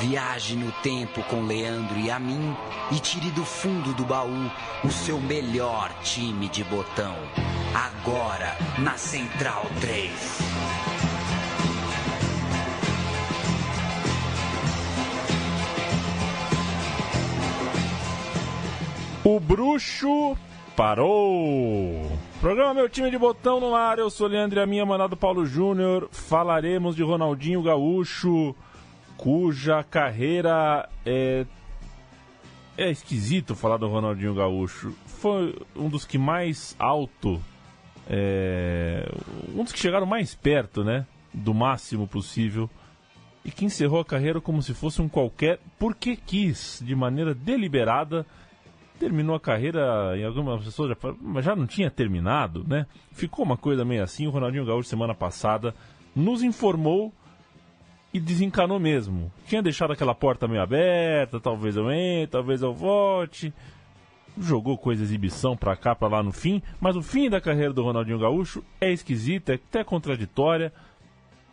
Viaje no tempo com Leandro e a mim e tire do fundo do baú o seu melhor time de botão. Agora na Central 3. O bruxo parou. Programa Meu Time de Botão no ar. Eu sou Leandro e a minha manado Paulo Júnior. Falaremos de Ronaldinho Gaúcho cuja carreira é. É esquisito falar do Ronaldinho Gaúcho. Foi um dos que mais alto. É, um dos que chegaram mais perto, né? Do máximo possível. E que encerrou a carreira como se fosse um qualquer. Porque quis, de maneira deliberada. Terminou a carreira, em algumas pessoas já, já não tinha terminado, né? Ficou uma coisa meio assim. O Ronaldinho Gaúcho, semana passada, nos informou e desencanou mesmo. Tinha deixado aquela porta meio aberta, talvez eu entre, talvez eu volte. Jogou coisa exibição pra cá, pra lá no fim, mas o fim da carreira do Ronaldinho Gaúcho é esquisita, é até contraditória.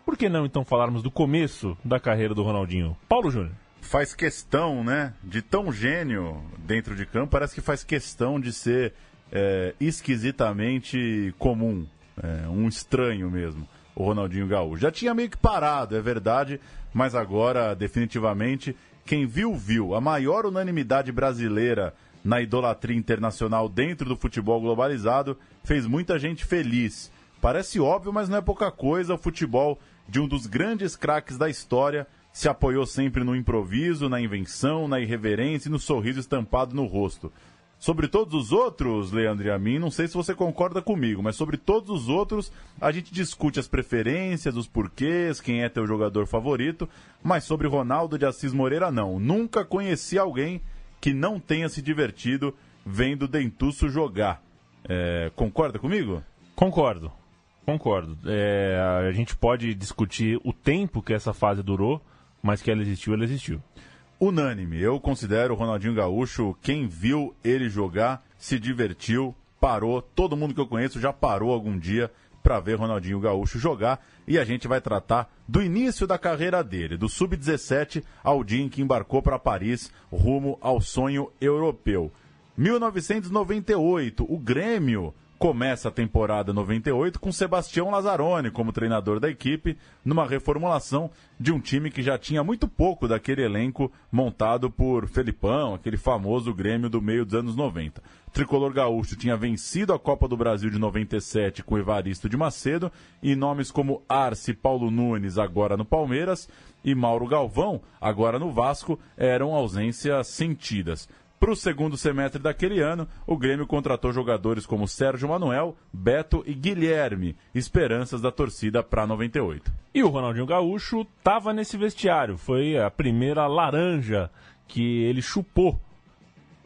Por que não então falarmos do começo da carreira do Ronaldinho? Paulo Júnior. Faz questão, né? De tão gênio dentro de campo, parece que faz questão de ser é, esquisitamente comum, é, um estranho mesmo o Ronaldinho Gaúcho. Já tinha meio que parado, é verdade, mas agora, definitivamente, quem viu, viu. A maior unanimidade brasileira na idolatria internacional dentro do futebol globalizado fez muita gente feliz. Parece óbvio, mas não é pouca coisa. O futebol de um dos grandes craques da história se apoiou sempre no improviso, na invenção, na irreverência e no sorriso estampado no rosto. Sobre todos os outros, Leandro e a mim, não sei se você concorda comigo, mas sobre todos os outros, a gente discute as preferências, os porquês, quem é teu jogador favorito, mas sobre Ronaldo de Assis Moreira, não. Nunca conheci alguém que não tenha se divertido vendo Dentuço jogar. É, concorda comigo? Concordo, concordo. É, a gente pode discutir o tempo que essa fase durou, mas que ela existiu, ela existiu unânime. Eu considero o Ronaldinho Gaúcho, quem viu ele jogar, se divertiu, parou. Todo mundo que eu conheço já parou algum dia para ver Ronaldinho Gaúcho jogar. E a gente vai tratar do início da carreira dele, do sub-17 ao dia em que embarcou para Paris, rumo ao sonho europeu. 1998, o Grêmio começa a temporada 98 com Sebastião Lazzaroni como treinador da equipe, numa reformulação de um time que já tinha muito pouco daquele elenco montado por Felipão, aquele famoso Grêmio do meio dos anos 90. O tricolor gaúcho tinha vencido a Copa do Brasil de 97 com Evaristo de Macedo e nomes como Arce Paulo Nunes, agora no Palmeiras, e Mauro Galvão, agora no Vasco, eram ausências sentidas. Para o segundo semestre daquele ano, o Grêmio contratou jogadores como Sérgio Manuel, Beto e Guilherme, esperanças da torcida para 98. E o Ronaldinho Gaúcho estava nesse vestiário, foi a primeira laranja que ele chupou.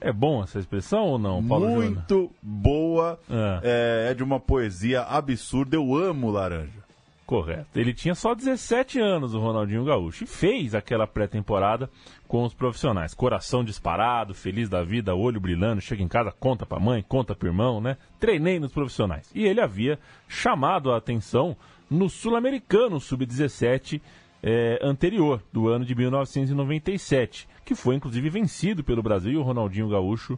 É bom essa expressão ou não, Paulo Muito boa, é. é. é de uma poesia absurda, eu amo laranja. Correto. Ele tinha só 17 anos, o Ronaldinho Gaúcho, e fez aquela pré-temporada com os profissionais. Coração disparado, feliz da vida, olho brilhando, chega em casa, conta pra mãe, conta pro irmão, né? Treinei nos profissionais. E ele havia chamado a atenção no Sul-Americano Sub-17 eh, anterior, do ano de 1997, que foi inclusive vencido pelo Brasil e o Ronaldinho Gaúcho,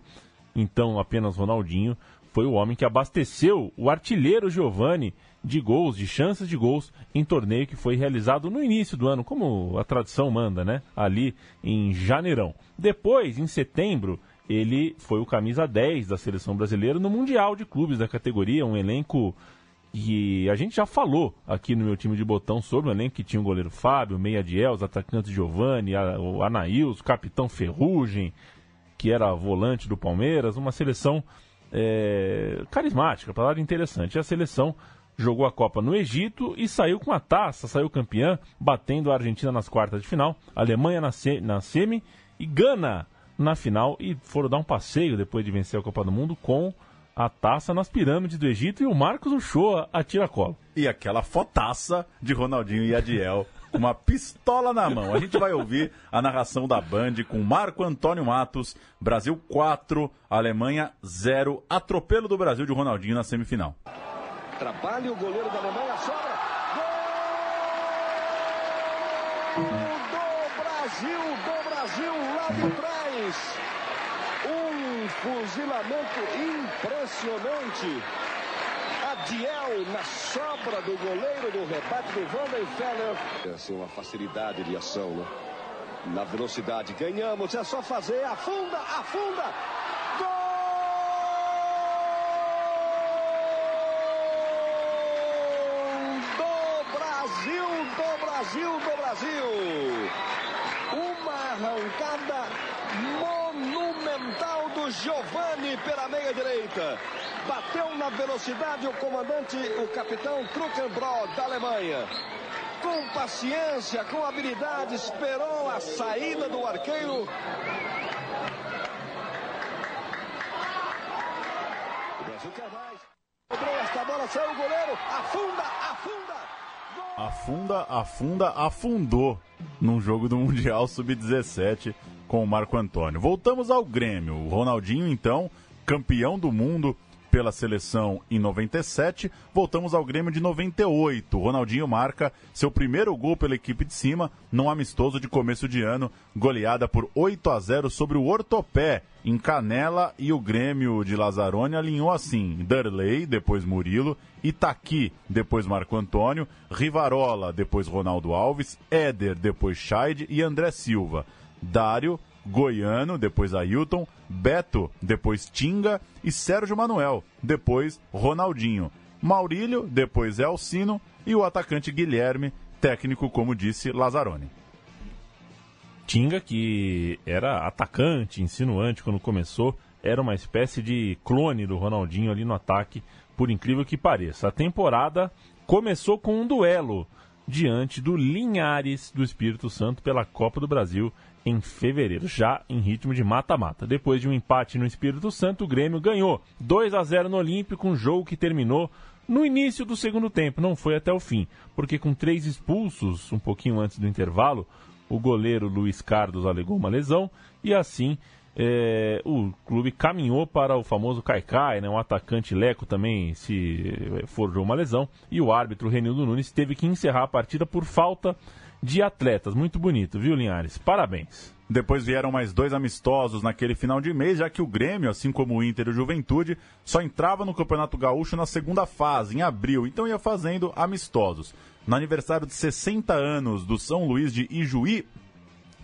então apenas Ronaldinho, foi o homem que abasteceu o artilheiro Giovani de gols, de chances de gols em torneio que foi realizado no início do ano, como a tradição manda, né? Ali em janeirão. Depois, em setembro, ele foi o camisa 10 da seleção brasileira no Mundial de Clubes da categoria, um elenco que a gente já falou aqui no meu time de botão sobre o elenco que tinha o goleiro Fábio, Meia Diel, os atacantes Giovani, o Anaíls, o capitão Ferrugem, que era volante do Palmeiras, uma seleção é, carismática, palavra interessante. E a seleção jogou a Copa no Egito e saiu com a taça, saiu campeã, batendo a Argentina nas quartas de final, Alemanha na, se, na semi e Gana na final e foram dar um passeio depois de vencer a Copa do Mundo com a taça nas pirâmides do Egito e o Marcos Uchoa a tiracolo. E aquela fotaça de Ronaldinho e Adiel uma pistola na mão. A gente vai ouvir a narração da Band com Marco Antônio Matos, Brasil 4, Alemanha 0, atropelo do Brasil de Ronaldinho na semifinal. Trabalha o goleiro da Alemanha, sobra. Gol do Brasil, do Brasil lá de trás. Um fuzilamento impressionante. Adiel na sobra do goleiro do rebate do Vanderfeller. É assim, uma facilidade de ação, né? Na velocidade ganhamos, é só fazer, afunda, afunda. Brasil do Brasil. Uma arrancada monumental do Giovani pela meia direita. Bateu na velocidade o comandante, o capitão Truckenbrod da Alemanha. Com paciência, com habilidade, esperou a saída do arqueiro. O Brasil quer mais. Cobrou esta bola, saiu o goleiro. Afunda, afunda. Afunda, afunda, afundou num jogo do Mundial Sub-17 com o Marco Antônio. Voltamos ao Grêmio. O Ronaldinho, então, campeão do mundo pela seleção em 97. Voltamos ao Grêmio de 98. Ronaldinho marca seu primeiro gol pela equipe de cima num amistoso de começo de ano, goleada por 8 a 0 sobre o Ortopé em Canela e o Grêmio de Lazzaroni alinhou assim: Darley, depois Murilo, Itaqui, depois Marco Antônio, Rivarola, depois Ronaldo Alves, Éder, depois Scheid e André Silva. Dário, Goiano, depois Ailton, Beto, depois Tinga e Sérgio Manuel, depois Ronaldinho. Maurílio, depois Elcino e o atacante Guilherme, técnico, como disse Lazzaroni. Tinga, que era atacante, insinuante quando começou, era uma espécie de clone do Ronaldinho ali no ataque, por incrível que pareça. A temporada começou com um duelo diante do Linhares do Espírito Santo pela Copa do Brasil em fevereiro, já em ritmo de mata-mata. Depois de um empate no Espírito Santo, o Grêmio ganhou 2 a 0 no Olímpico, um jogo que terminou no início do segundo tempo, não foi até o fim, porque com três expulsos, um pouquinho antes do intervalo, o goleiro Luiz Carlos alegou uma lesão e assim é, o clube caminhou para o famoso Caicai, né? um atacante Leco também se forjou uma lesão e o árbitro Renildo Nunes teve que encerrar a partida por falta de atletas. Muito bonito, viu, Linhares? Parabéns. Depois vieram mais dois amistosos naquele final de mês, já que o Grêmio, assim como o Inter e o Juventude, só entrava no Campeonato Gaúcho na segunda fase, em abril, então ia fazendo amistosos. No aniversário de 60 anos do São Luís de Ijuí,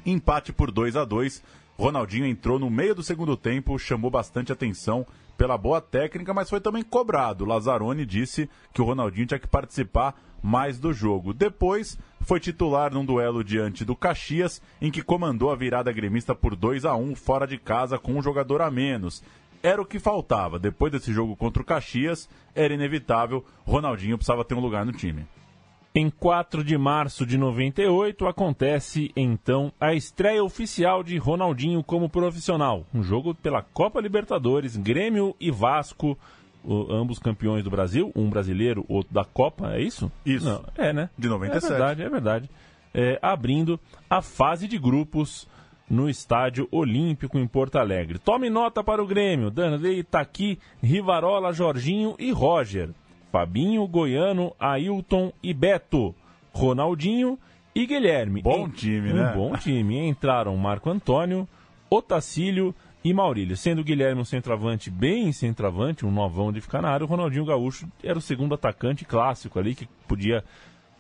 empate por 2 a 2 Ronaldinho entrou no meio do segundo tempo, chamou bastante atenção pela boa técnica, mas foi também cobrado. Lazzaroni disse que o Ronaldinho tinha que participar mais do jogo. Depois, foi titular num duelo diante do Caxias, em que comandou a virada gremista por 2 a 1 fora de casa com um jogador a menos. Era o que faltava. Depois desse jogo contra o Caxias, era inevitável, Ronaldinho precisava ter um lugar no time. Em 4 de março de 98 acontece então a estreia oficial de Ronaldinho como profissional. Um jogo pela Copa Libertadores, Grêmio e Vasco ambos campeões do Brasil, um brasileiro, outro da Copa, é isso? Isso. Não, é, né? De 97. É verdade, é verdade. É, abrindo a fase de grupos no Estádio Olímpico em Porto Alegre. Tome nota para o Grêmio. Danley, Itaqui, Rivarola, Jorginho e Roger. Fabinho, Goiano, Ailton e Beto. Ronaldinho e Guilherme. Bom time, um né? bom time. Entraram Marco Antônio, Otacílio e Maurílio. Sendo Guilherme um centroavante bem centroavante, um novão de ficar na área, o Ronaldinho Gaúcho era o segundo atacante clássico ali, que podia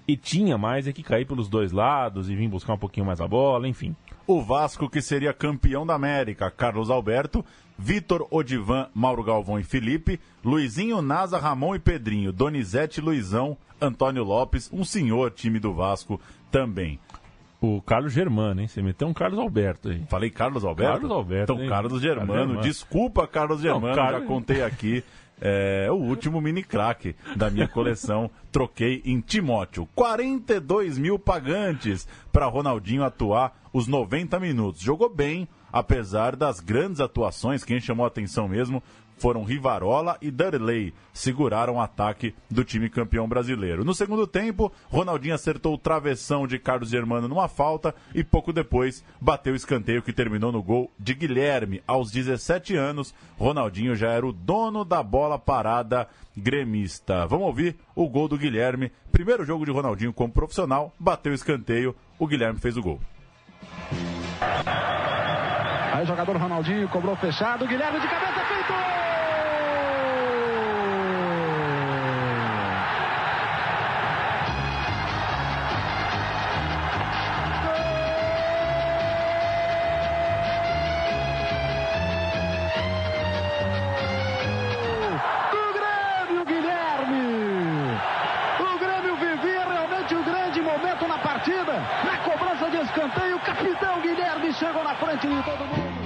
e tinha mais é que cair pelos dois lados e vir buscar um pouquinho mais a bola, enfim. O Vasco, que seria campeão da América, Carlos Alberto, Vitor, Odivan, Mauro Galvão e Felipe, Luizinho, Nasa, Ramon e Pedrinho, Donizete, Luizão, Antônio Lopes, um senhor time do Vasco também. O Carlos Germano, hein? Você meteu um Carlos Alberto aí. Falei Carlos Alberto? Carlos Alberto. Então, hein? Carlos Germano. Carlos Germano. Desculpa, Carlos Germano, Não, Carlos- já contei aqui. É, o último mini craque da minha coleção. Troquei em Timóteo. 42 mil pagantes para Ronaldinho atuar os 90 minutos. Jogou bem, apesar das grandes atuações, quem chamou a atenção mesmo foram Rivarola e Darley, seguraram o ataque do time campeão brasileiro. No segundo tempo, Ronaldinho acertou o travessão de Carlos Germano numa falta e pouco depois bateu o escanteio que terminou no gol de Guilherme. Aos 17 anos, Ronaldinho já era o dono da bola parada gremista. Vamos ouvir o gol do Guilherme. Primeiro jogo de Ronaldinho como profissional, bateu o escanteio, o Guilherme fez o gol. Aí o jogador Ronaldinho cobrou fechado, Guilherme de cabeça feito!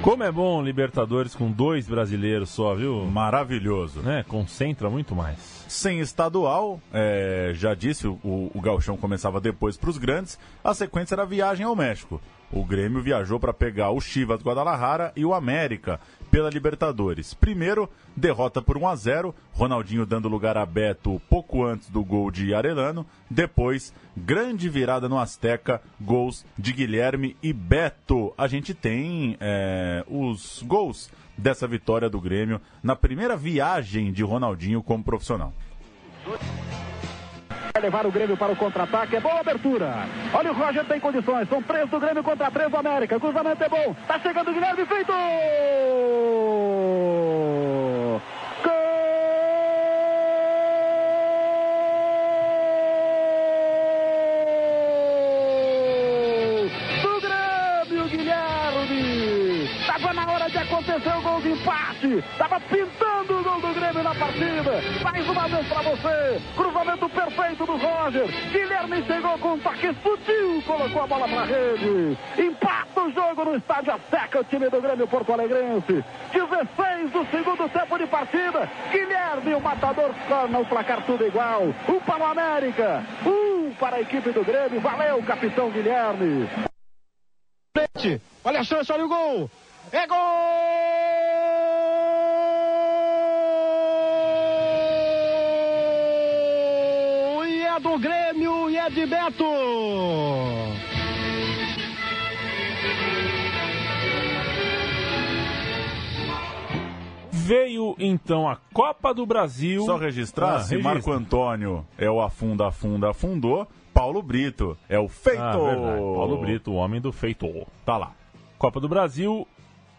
Como é bom Libertadores com dois brasileiros só, viu? Maravilhoso. Né? Concentra muito mais. Sem estadual, é, já disse, o, o Galchão começava depois para os grandes, a sequência era a viagem ao México. O Grêmio viajou para pegar o Chivas Guadalajara e o América pela Libertadores. Primeiro, derrota por 1 a 0, Ronaldinho dando lugar a Beto pouco antes do gol de Arelano. Depois, grande virada no Azteca, gols de Guilherme e Beto. A gente tem é, os gols dessa vitória do Grêmio na primeira viagem de Ronaldinho como profissional. Vai levar o Grêmio para o contra-ataque. É boa abertura. Olha o Roger tem condições. São três do Grêmio contra três do América. Cruzamento é bom. Tá chegando o Guilherme. Feito! Aconteceu o gol de empate. Tava pintando o gol do Grêmio na partida. Mais uma vez para você. Cruzamento perfeito do Roger. Guilherme chegou com um toque sutil, colocou a bola para rede. Empata o jogo no estádio Azteca, o time do Grêmio Porto Alegrense. 16 do segundo tempo de partida. Guilherme, o matador, torna o placar tudo igual. Um para o América, um para a equipe do Grêmio. Valeu, capitão Guilherme. Olha a chance, olha o gol. É gol! E é do Grêmio e é de Beto! Veio então a Copa do Brasil. Só registrar, ah, se registra. Marco Antônio é o afunda, afunda, afundou, Paulo Brito é o feito. Ah, Paulo Brito, o homem do feito. Tá lá. Copa do Brasil,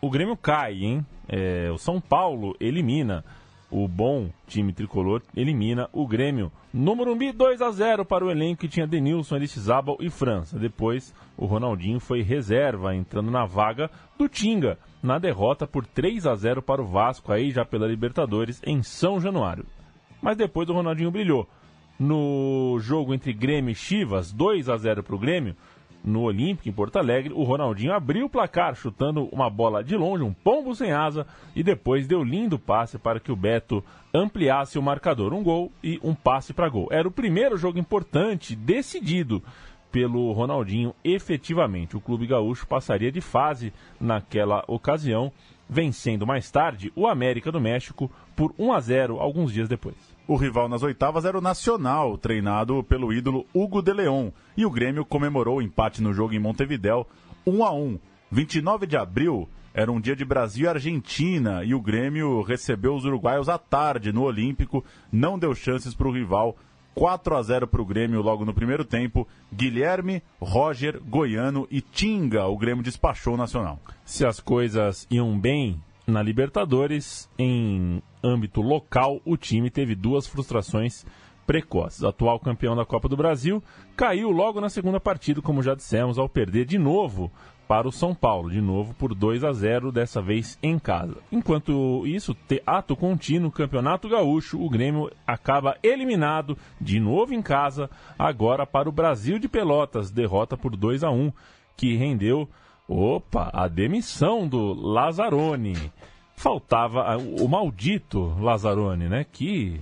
o Grêmio cai, hein? É, o São Paulo elimina o bom time tricolor elimina o Grêmio. No Morumbi, 2 a 0 para o elenco que tinha Denilson, Aristizábal e França. Depois, o Ronaldinho foi reserva, entrando na vaga do Tinga, na derrota por 3 a 0 para o Vasco, aí já pela Libertadores, em São Januário. Mas depois o Ronaldinho brilhou. No jogo entre Grêmio e Chivas, 2 a 0 para o Grêmio, no Olímpico, em Porto Alegre, o Ronaldinho abriu o placar, chutando uma bola de longe, um pombo sem asa, e depois deu lindo passe para que o Beto ampliasse o marcador. Um gol e um passe para gol. Era o primeiro jogo importante, decidido pelo Ronaldinho efetivamente. O Clube Gaúcho passaria de fase naquela ocasião, vencendo mais tarde o América do México por 1 a 0 alguns dias depois. O rival nas oitavas era o Nacional, treinado pelo ídolo Hugo de Leon, e o Grêmio comemorou o empate no jogo em Montevidéu 1 a 1. 29 de abril era um dia de Brasil e Argentina e o Grêmio recebeu os uruguaios à tarde no Olímpico, não deu chances para o rival. 4 a 0 para o Grêmio logo no primeiro tempo. Guilherme, Roger, Goiano e Tinga, o Grêmio despachou o Nacional. Se as coisas iam bem, na Libertadores, em âmbito local, o time teve duas frustrações precoces. Atual campeão da Copa do Brasil caiu logo na segunda partida, como já dissemos, ao perder de novo para o São Paulo, de novo por 2 a 0, dessa vez em casa. Enquanto isso, ato contínuo, Campeonato Gaúcho, o Grêmio acaba eliminado de novo em casa, agora para o Brasil de Pelotas, derrota por 2 a 1, que rendeu Opa, a demissão do Lazzaroni. Faltava o maldito Lazzaroni, né? Que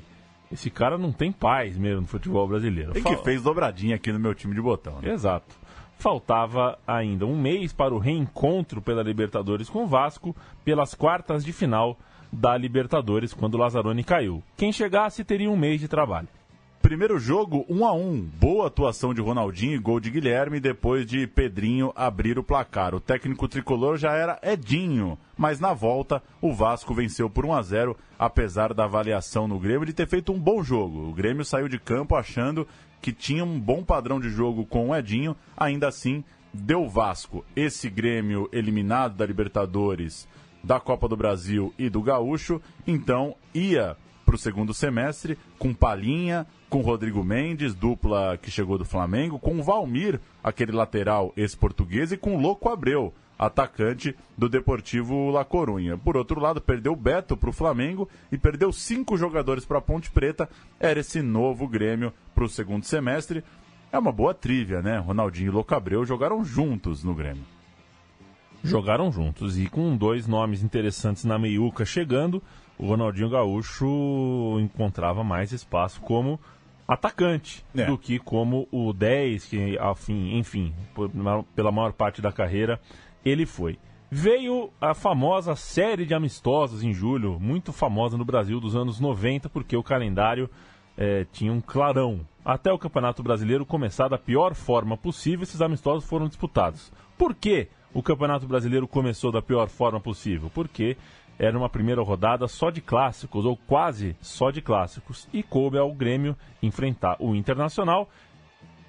esse cara não tem paz mesmo no futebol brasileiro. E que fez dobradinha aqui no meu time de botão. Né? Exato. faltava ainda um mês para o reencontro pela Libertadores com o Vasco pelas quartas de final da Libertadores quando o Lazzaroni caiu. Quem chegasse teria um mês de trabalho. Primeiro jogo, 1 um a 1 um. Boa atuação de Ronaldinho e gol de Guilherme depois de Pedrinho abrir o placar. O técnico tricolor já era Edinho, mas na volta o Vasco venceu por 1 a 0 apesar da avaliação no Grêmio de ter feito um bom jogo. O Grêmio saiu de campo achando que tinha um bom padrão de jogo com o Edinho, ainda assim deu Vasco. Esse Grêmio eliminado da Libertadores, da Copa do Brasil e do Gaúcho, então ia para o segundo semestre com Palinha, com Rodrigo Mendes, dupla que chegou do Flamengo, com Valmir, aquele lateral ex-português, e com Louco Abreu, atacante do Deportivo La Corunha. Por outro lado, perdeu Beto para o Flamengo e perdeu cinco jogadores para a Ponte Preta. Era esse novo Grêmio para o segundo semestre. É uma boa trivia, né? Ronaldinho e Louco Abreu jogaram juntos no Grêmio. Jogaram juntos e com dois nomes interessantes na meiuca chegando, o Ronaldinho Gaúcho encontrava mais espaço como atacante é. do que como o 10, que afim, enfim, pela maior parte da carreira ele foi. Veio a famosa série de amistosos em julho, muito famosa no Brasil dos anos 90, porque o calendário é, tinha um clarão. Até o Campeonato Brasileiro começar da pior forma possível, esses amistosos foram disputados. Por que o Campeonato Brasileiro começou da pior forma possível? Porque era uma primeira rodada só de clássicos, ou quase só de clássicos, e coube ao Grêmio enfrentar o Internacional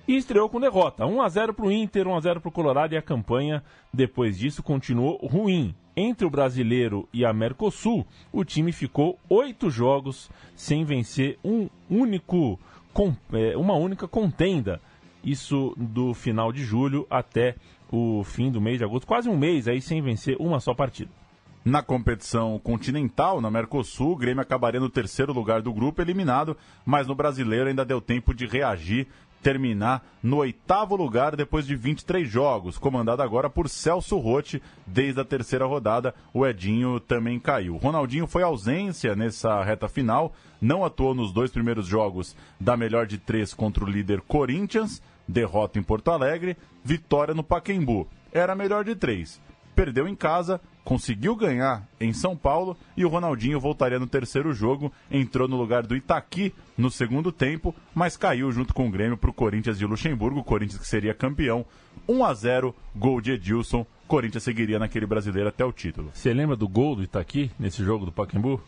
e estreou com derrota. 1 a 0 para o Inter, 1 a 0 para o Colorado e a campanha depois disso continuou ruim. Entre o Brasileiro e a Mercosul, o time ficou oito jogos sem vencer um único, é, uma única contenda. Isso do final de julho até o fim do mês de agosto, quase um mês aí sem vencer uma só partida. Na competição continental, na Mercosul, o Grêmio acabaria no terceiro lugar do grupo, eliminado, mas no brasileiro ainda deu tempo de reagir, terminar no oitavo lugar depois de 23 jogos, comandado agora por Celso Rotti. Desde a terceira rodada, o Edinho também caiu. Ronaldinho foi ausência nessa reta final, não atuou nos dois primeiros jogos da melhor de três contra o líder Corinthians, derrota em Porto Alegre, vitória no Paquembu. Era melhor de três. Perdeu em casa, conseguiu ganhar em São Paulo e o Ronaldinho voltaria no terceiro jogo, entrou no lugar do Itaqui no segundo tempo, mas caiu junto com o Grêmio para o Corinthians de Luxemburgo, Corinthians que seria campeão. 1 a 0, gol de Edilson. Corinthians seguiria naquele brasileiro até o título. Você lembra do gol do Itaqui nesse jogo do Pacaembu?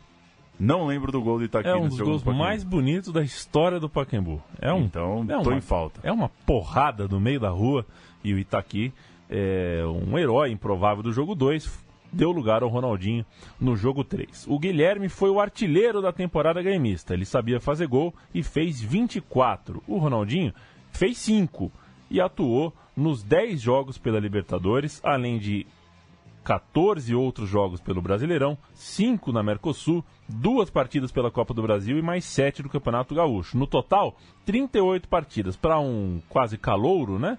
Não lembro do gol do Itaqui É um dos gols do mais bonitos da história do Pacaembu. É um, então, é tô uma, em falta. É uma porrada no meio da rua e o Itaqui é um herói improvável do jogo 2 deu lugar ao Ronaldinho no jogo 3. O Guilherme foi o artilheiro da temporada gremista. Ele sabia fazer gol e fez 24. O Ronaldinho fez 5 e atuou nos 10 jogos pela Libertadores, além de 14 outros jogos pelo Brasileirão, 5 na Mercosul, duas partidas pela Copa do Brasil e mais 7 do Campeonato Gaúcho. No total, 38 partidas. Para um quase calouro, né?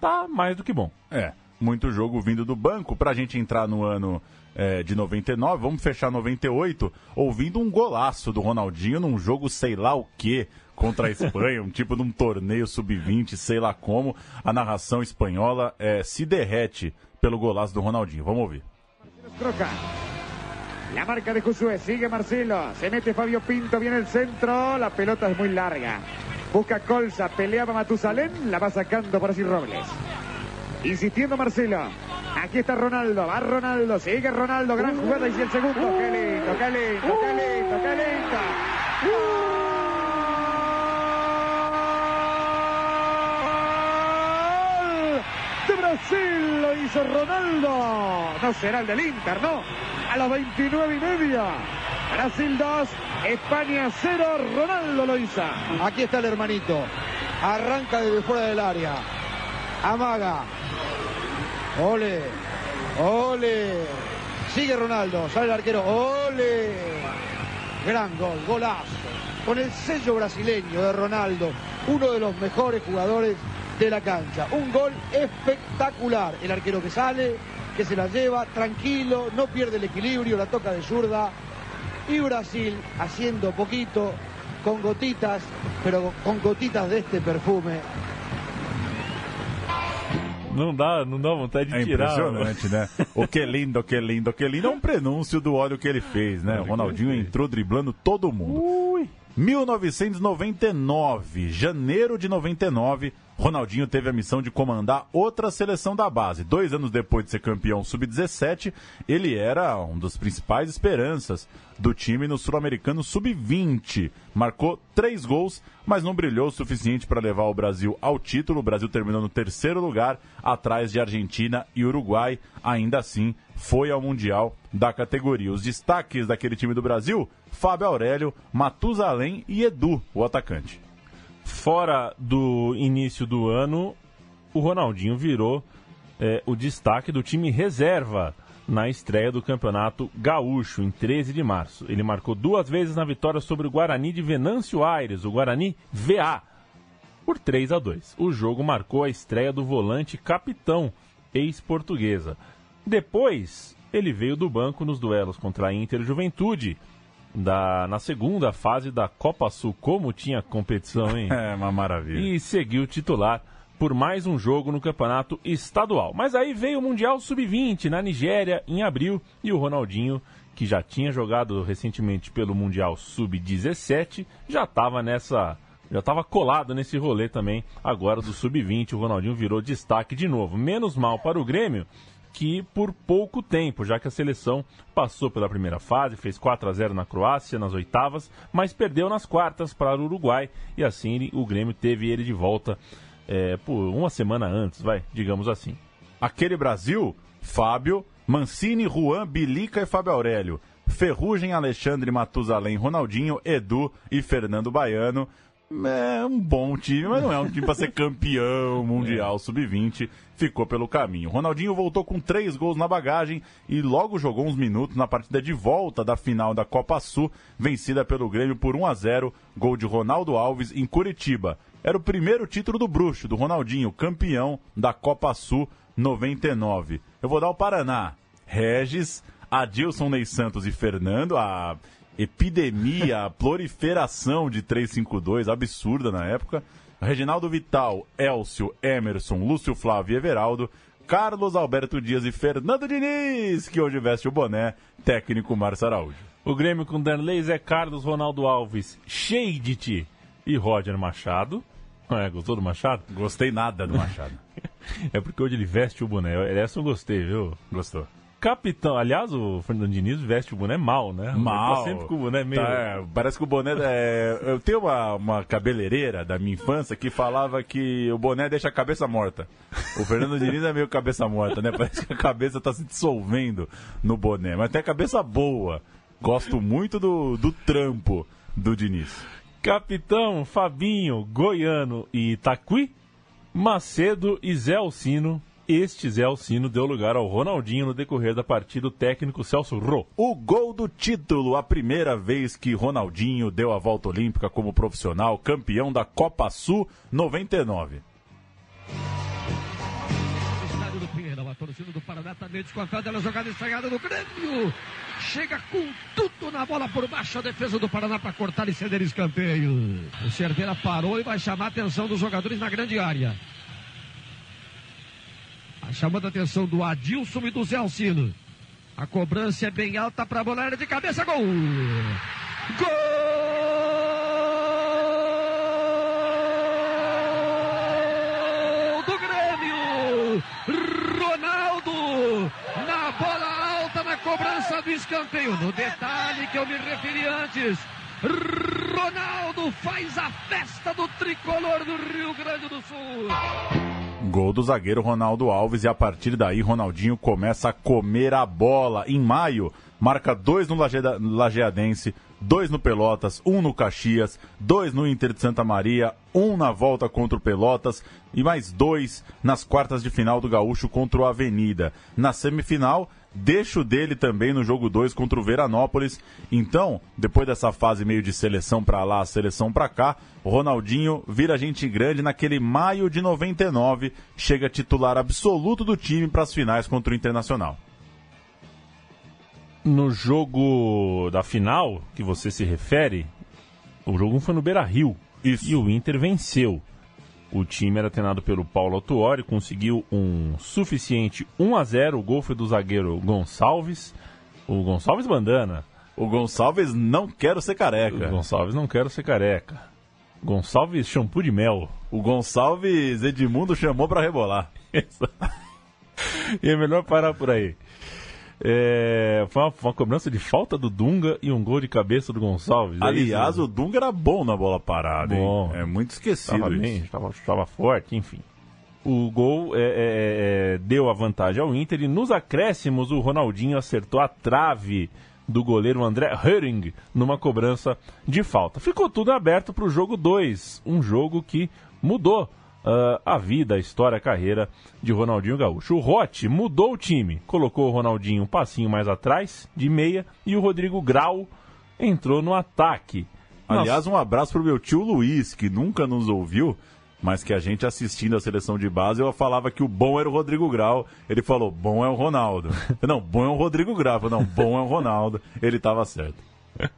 Tá mais do que bom. É muito jogo vindo do banco. Para a gente entrar no ano é, de 99, vamos fechar 98 ouvindo um golaço do Ronaldinho num jogo sei lá o que contra a Espanha, um tipo de um torneio sub-20, sei lá como. A narração espanhola é, se derrete pelo golaço do Ronaldinho. Vamos ouvir. La marca de Josué, sigue Marcelo, se mete Fabio Pinto, viene el centro, la pelota es muy larga. Busca Colza, peleaba Matusalén, la va sacando por así Robles. Insistiendo Marcelo. Aquí está Ronaldo. Va Ronaldo. Sigue Ronaldo. Gran jugada. Y el segundo. Qué lindo, qué lindo, qué lindo, qué lindo. Brasil lo hizo Ronaldo. No será el del Inter, ¿no? A los 29 y media. Brasil 2, España 0, Ronaldo lo hizo. Aquí está el hermanito. Arranca desde fuera del área. Amaga. Ole. Ole. Sigue Ronaldo. Sale el arquero. Ole. Gran gol. Golazo. Con el sello brasileño de Ronaldo. Uno de los mejores jugadores de la cancha. Un gol espectacular. El arquero que sale, que se la lleva tranquilo, no pierde el equilibrio, la toca de zurda. Y Brasil haciendo poquito, con gotitas, pero con gotitas de este perfume Não dá, não dá vontade de É tirar. impressionante, né? O que lindo, que lindo, que lindo é um prenúncio do óleo que ele fez, né? O Ronaldinho entrou driblando todo mundo. Ui. 1999, janeiro de 99, Ronaldinho teve a missão de comandar outra seleção da base. Dois anos depois de ser campeão sub-17, ele era um dos principais esperanças do time no Sul-Americano sub-20. Marcou três gols, mas não brilhou o suficiente para levar o Brasil ao título. O Brasil terminou no terceiro lugar, atrás de Argentina e Uruguai. Ainda assim, foi ao Mundial da categoria. Os destaques daquele time do Brasil: Fábio Aurélio, Matusalém e Edu, o atacante. Fora do início do ano, o Ronaldinho virou é, o destaque do time reserva na estreia do Campeonato Gaúcho, em 13 de março. Ele marcou duas vezes na vitória sobre o Guarani de Venâncio Aires, o Guarani VA, por 3 a 2. O jogo marcou a estreia do volante capitão, ex-portuguesa. Depois, ele veio do banco nos duelos contra a Inter e Juventude, da, na segunda fase da Copa Sul. Como tinha competição, hein? É uma maravilha. e seguiu titular por mais um jogo no campeonato estadual. Mas aí veio o Mundial Sub-20 na Nigéria em abril e o Ronaldinho, que já tinha jogado recentemente pelo Mundial Sub-17, já estava nessa. Já estava colado nesse rolê também, agora do Sub-20. O Ronaldinho virou destaque de novo. Menos mal para o Grêmio, que por pouco tempo, já que a seleção passou pela primeira fase, fez 4 a 0 na Croácia nas oitavas, mas perdeu nas quartas para o Uruguai e assim o Grêmio teve ele de volta é, por uma semana antes, vai, digamos assim. Aquele Brasil, Fábio, Mancini, Juan, Bilica e Fábio Aurélio. Ferrugem, Alexandre, Matusalém, Ronaldinho, Edu e Fernando Baiano. É um bom time, mas não é um time para ser campeão mundial sub-20. Ficou pelo caminho. Ronaldinho voltou com três gols na bagagem e logo jogou uns minutos na partida de volta da final da Copa Sul, vencida pelo Grêmio por 1 a 0 Gol de Ronaldo Alves em Curitiba. Era o primeiro título do Bruxo, do Ronaldinho, campeão da Copa Sul 99. Eu vou dar o Paraná. Regis, Adilson Ney Santos e Fernando, a epidemia, a proliferação de 352, absurda na época. Reginaldo Vital, Elcio, Emerson, Lúcio Flávio e Everaldo. Carlos Alberto Dias e Fernando Diniz, que hoje veste o boné, técnico Márcio Araújo. O Grêmio com Danley, Zé Carlos, Ronaldo Alves, Sheidit e Roger Machado. É, gostou do Machado? Gostei nada do Machado. É porque hoje ele veste o boné. Essa eu gostei, viu? Gostou. Capitão, aliás, o Fernando Diniz veste o boné mal, né? Ele Mal. Tá sempre com o boné meio. Tá, é, parece que o boné. É, eu tenho uma, uma cabeleireira da minha infância que falava que o boné deixa a cabeça morta. O Fernando Diniz é meio cabeça morta, né? Parece que a cabeça tá se dissolvendo no boné. Mas tem a cabeça boa. Gosto muito do, do trampo do Diniz. Capitão, Fabinho, Goiano e Itaqui, Macedo e Zé Alcino. Este Zé Alcino deu lugar ao Ronaldinho no decorrer da partida, o técnico Celso Rô. O gol do título, a primeira vez que Ronaldinho deu a volta olímpica como profissional, campeão da Copa Sul 99. Estádio do Pinheirão, a torcida do Paraná está meio desconfiada da jogada estranhada do Grêmio. Chega com tudo na bola por baixo, a defesa do Paraná para cortar e ceder escanteio. O Cerveira parou e vai chamar a atenção dos jogadores na grande área. Chamando a atenção do Adilson e do Zé Alcino. A cobrança é bem alta para a bola de cabeça, gol! Gol do Grêmio! Ronaldo na bola alta na cobrança do escanteio. No detalhe que eu me referi antes. Ronaldo faz a festa do tricolor do Rio Grande do Sul. Gol do zagueiro Ronaldo Alves e a partir daí Ronaldinho começa a comer a bola. Em maio, marca dois no Lageda- Lajeadense, dois no Pelotas, um no Caxias, dois no Inter de Santa Maria, um na volta contra o Pelotas e mais dois nas quartas de final do Gaúcho contra o Avenida. Na semifinal, deixo dele também no jogo 2 contra o Veranópolis. Então, depois dessa fase meio de seleção pra lá, seleção pra cá, o Ronaldinho vira gente grande naquele maio de 99, chega titular absoluto do time para as finais contra o Internacional. No jogo da final, que você se refere, o jogo foi no Beira Rio. Isso. E o Inter venceu. O time era treinado pelo Paulo Autuori, conseguiu um suficiente 1 a 0 O gol foi do zagueiro Gonçalves. O Gonçalves Bandana. O Gonçalves não quero ser careca. O Gonçalves não quero ser careca. Gonçalves shampoo de mel. O Gonçalves Edmundo chamou para rebolar. e é melhor parar por aí. É, foi uma, uma, cobrança de falta do Dunga e um gol de cabeça do Gonçalves. É Aliás, o Dunga era bom na bola parada, bom? É muito esquecido estava isso. Estava forte, enfim. O gol é, é, é, deu a vantagem ao Inter e nos acréscimos o Ronaldinho acertou a trave do goleiro André Höring numa cobrança de falta. Ficou tudo aberto para o jogo 2, um jogo que mudou uh, a vida, a história, a carreira de Ronaldinho Gaúcho. O Rotti mudou o time, colocou o Ronaldinho um passinho mais atrás, de meia, e o Rodrigo Grau entrou no ataque. Aliás, um abraço pro meu tio Luiz, que nunca nos ouviu, mas que a gente assistindo a seleção de base, eu falava que o bom era o Rodrigo Grau. Ele falou, bom é o Ronaldo. não, bom é o Rodrigo Grau. não, bom é o Ronaldo. Ele estava certo.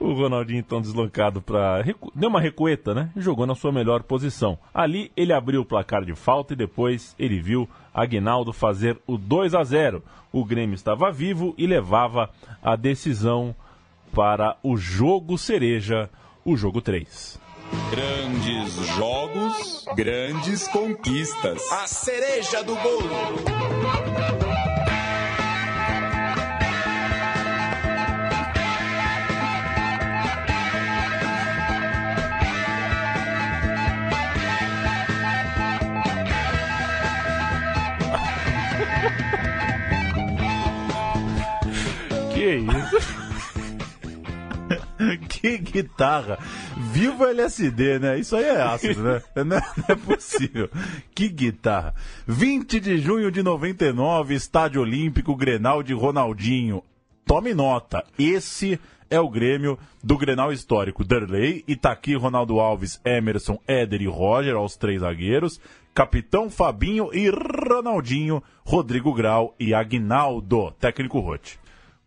O Ronaldinho, então, deslocado para. Deu uma recueta, né? Jogou na sua melhor posição. Ali ele abriu o placar de falta e depois ele viu Aguinaldo fazer o 2 a 0. O Grêmio estava vivo e levava a decisão para o jogo cereja, o jogo 3. Grandes jogos, grandes conquistas. A cereja do bolo. Que isso? que guitarra! Viva LSD, né? Isso aí é ácido, né? Não é, não é, possível. Que guitarra! 20 de junho de 99, Estádio Olímpico, Grenal de Ronaldinho. Tome nota, esse é o Grêmio do Grenal histórico. Derlei, Itaqui, Ronaldo Alves, Emerson, Éder e Roger, aos três zagueiros. Capitão Fabinho e Ronaldinho, Rodrigo Grau e Aguinaldo, técnico Rote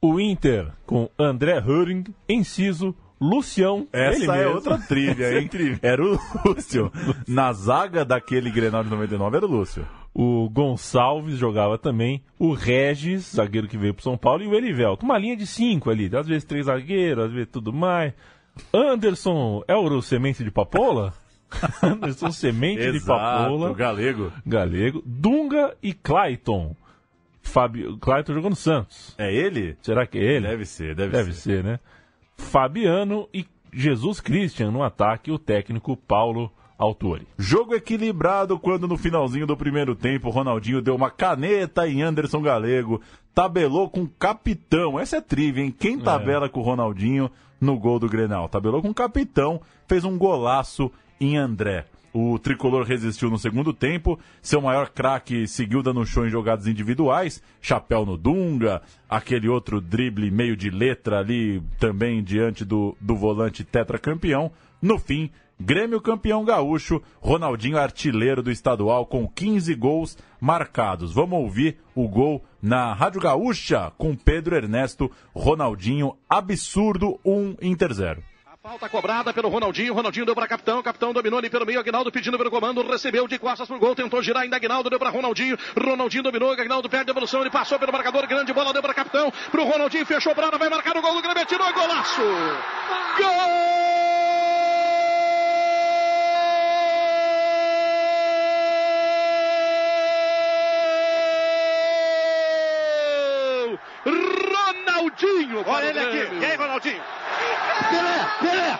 o Inter com André Höring, Enciso, Lucião. Essa é outra trilha, hein? É era o Lúcio. Na zaga daquele Grenal de 99 era o Lúcio. O Gonçalves jogava também. O Regis, zagueiro que veio pro São Paulo. E o Elivelto. Uma linha de cinco ali. Às vezes três zagueiros, às vezes tudo mais. Anderson é o semente de papoula? Anderson semente Exato, de papoula. galego. Galego. Dunga e Clayton. Fábio. Clayton jogou no Santos. É ele? Será que é ele? Deve ser, deve, deve ser. ser. né? Fabiano e Jesus Christian no ataque, o técnico Paulo Autori. Jogo equilibrado quando no finalzinho do primeiro tempo Ronaldinho deu uma caneta em Anderson Galego, tabelou com o capitão. Essa é trivia, hein? Quem tabela é. com o Ronaldinho no gol do Grenal? Tabelou com o capitão, fez um golaço em André. O tricolor resistiu no segundo tempo. Seu maior craque seguiu dando show em jogadas individuais. Chapéu no Dunga, aquele outro drible meio de letra ali também diante do, do volante tetracampeão. No fim, Grêmio campeão gaúcho, Ronaldinho artilheiro do estadual com 15 gols marcados. Vamos ouvir o gol na Rádio Gaúcha com Pedro Ernesto, Ronaldinho, absurdo 1 Inter 0. Falta cobrada pelo Ronaldinho. Ronaldinho deu para capitão. Capitão dominou ali pelo meio. Aguinaldo pedindo pelo comando. Recebeu de costas pro gol. Tentou girar ainda. Aguinaldo deu para Ronaldinho. Ronaldinho dominou. Aguinaldo perde a evolução. Ele passou pelo marcador. Grande bola deu para capitão. Pro Ronaldinho. Fechou para Vai marcar o gol do Grêmio. Tirou. Golaço. Gol! Ronaldinho. Olha ele aqui. E aí, Ronaldinho? Pelé, Pelé.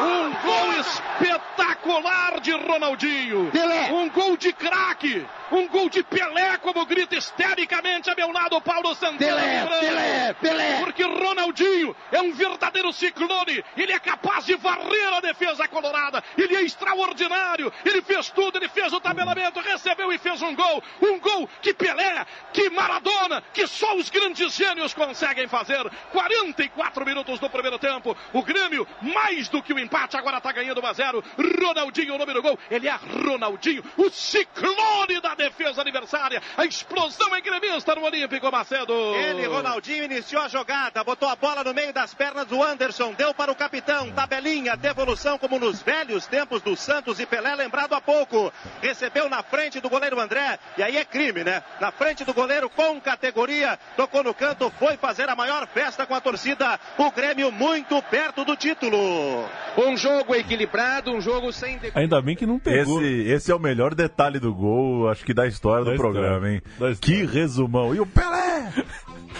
Um gol espetacular de Ronaldinho. Pelé. Um gol de craque. Um gol de Pelé, como grita histericamente a meu lado Paulo Santana. Pelé, Pelé, Pelé. Porque Ronaldinho é um verdadeiro ciclone. Ele é capaz de varrer a defesa colorada. Ele é extraordinário. Ele fez tudo, ele fez o tabelamento, recebeu e fez um gol. Um gol que Pelé, que Maradona, que só os grandes gênios conseguem fazer. 44 minutos do primeiro tempo. O Grêmio mais mais do que o empate. Agora tá ganhando 1 a 0. Ronaldinho, o número gol. Ele é Ronaldinho, o ciclone da defesa adversária. A explosão é gremista no Olímpico, Macedo. Ele, Ronaldinho, iniciou a jogada, botou a bola no meio das pernas do Anderson, deu para o capitão, tabelinha, devolução como nos velhos tempos do Santos e Pelé, lembrado há pouco. Recebeu na frente do goleiro André, e aí é crime, né? Na frente do goleiro com categoria, tocou no canto, foi fazer a maior festa com a torcida. O Grêmio muito perto do título. Um jogo equilibrado, um jogo sem. Ainda bem que não pegou. Esse, esse é o melhor detalhe do gol, acho que da história Da do história. programa, hein? Da Que resumão. E o Pelé!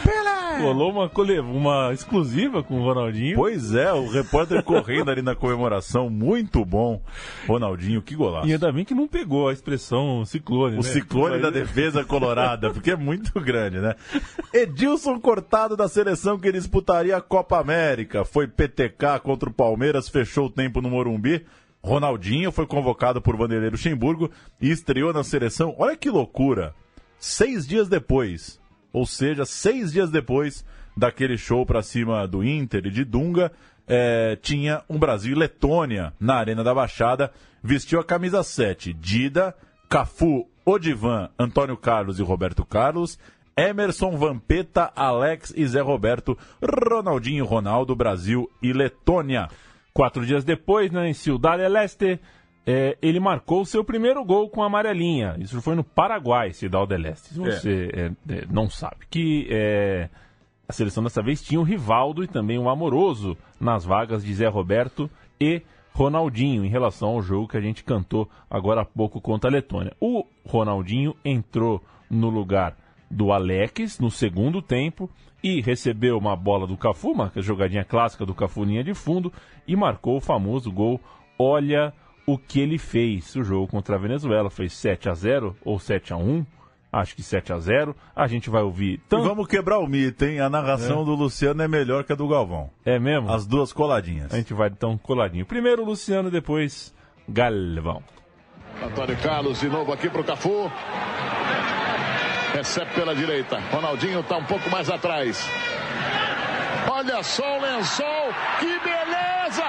Pelé! Rolou uma, cole- uma exclusiva com o Ronaldinho. Pois é, o repórter correndo ali na comemoração, muito bom. Ronaldinho, que golaço. E ainda bem que não pegou a expressão ciclone. O né? ciclone da defesa colorada, porque é muito grande, né? Edilson cortado da seleção que disputaria a Copa América. Foi PTK contra o Palmeiras, fechou o tempo no Morumbi. Ronaldinho foi convocado por Vanderlei Luxemburgo e estreou na seleção. Olha que loucura! Seis dias depois, ou seja, seis dias depois daquele show pra cima do Inter e de Dunga, eh, tinha um Brasil e Letônia na Arena da Baixada. Vestiu a camisa 7, Dida, Cafu, Odivan, Antônio Carlos e Roberto Carlos, Emerson, Vampeta, Alex e Zé Roberto, Ronaldinho, Ronaldo, Brasil e Letônia. Quatro dias depois, né, em Ciudad del Este, é, ele marcou o seu primeiro gol com a amarelinha. Isso foi no Paraguai, Ciudad del Este. Se você é, é, não sabe. Que é, a seleção dessa vez tinha o Rivaldo e também o Amoroso nas vagas de Zé Roberto e Ronaldinho, em relação ao jogo que a gente cantou agora há pouco contra a Letônia. O Ronaldinho entrou no lugar do Alex no segundo tempo e recebeu uma bola do Cafu, uma jogadinha clássica do Cafu linha de fundo e marcou o famoso gol. Olha o que ele fez. O jogo contra a Venezuela foi 7 a 0 ou 7 a 1, acho que 7 a 0. A gente vai ouvir E tanto vamos quebrar o mito, hein? A narração É. do Luciano é melhor que a do Galvão. É mesmo? As duas coladinhas. A gente vai então coladinho. Primeiro Luciano, depois Galvão. Antônio Carlos de novo aqui pro Cafu. Recebe pela direita. Ronaldinho tá um pouco mais atrás. Olha só o lençol. Que beleza!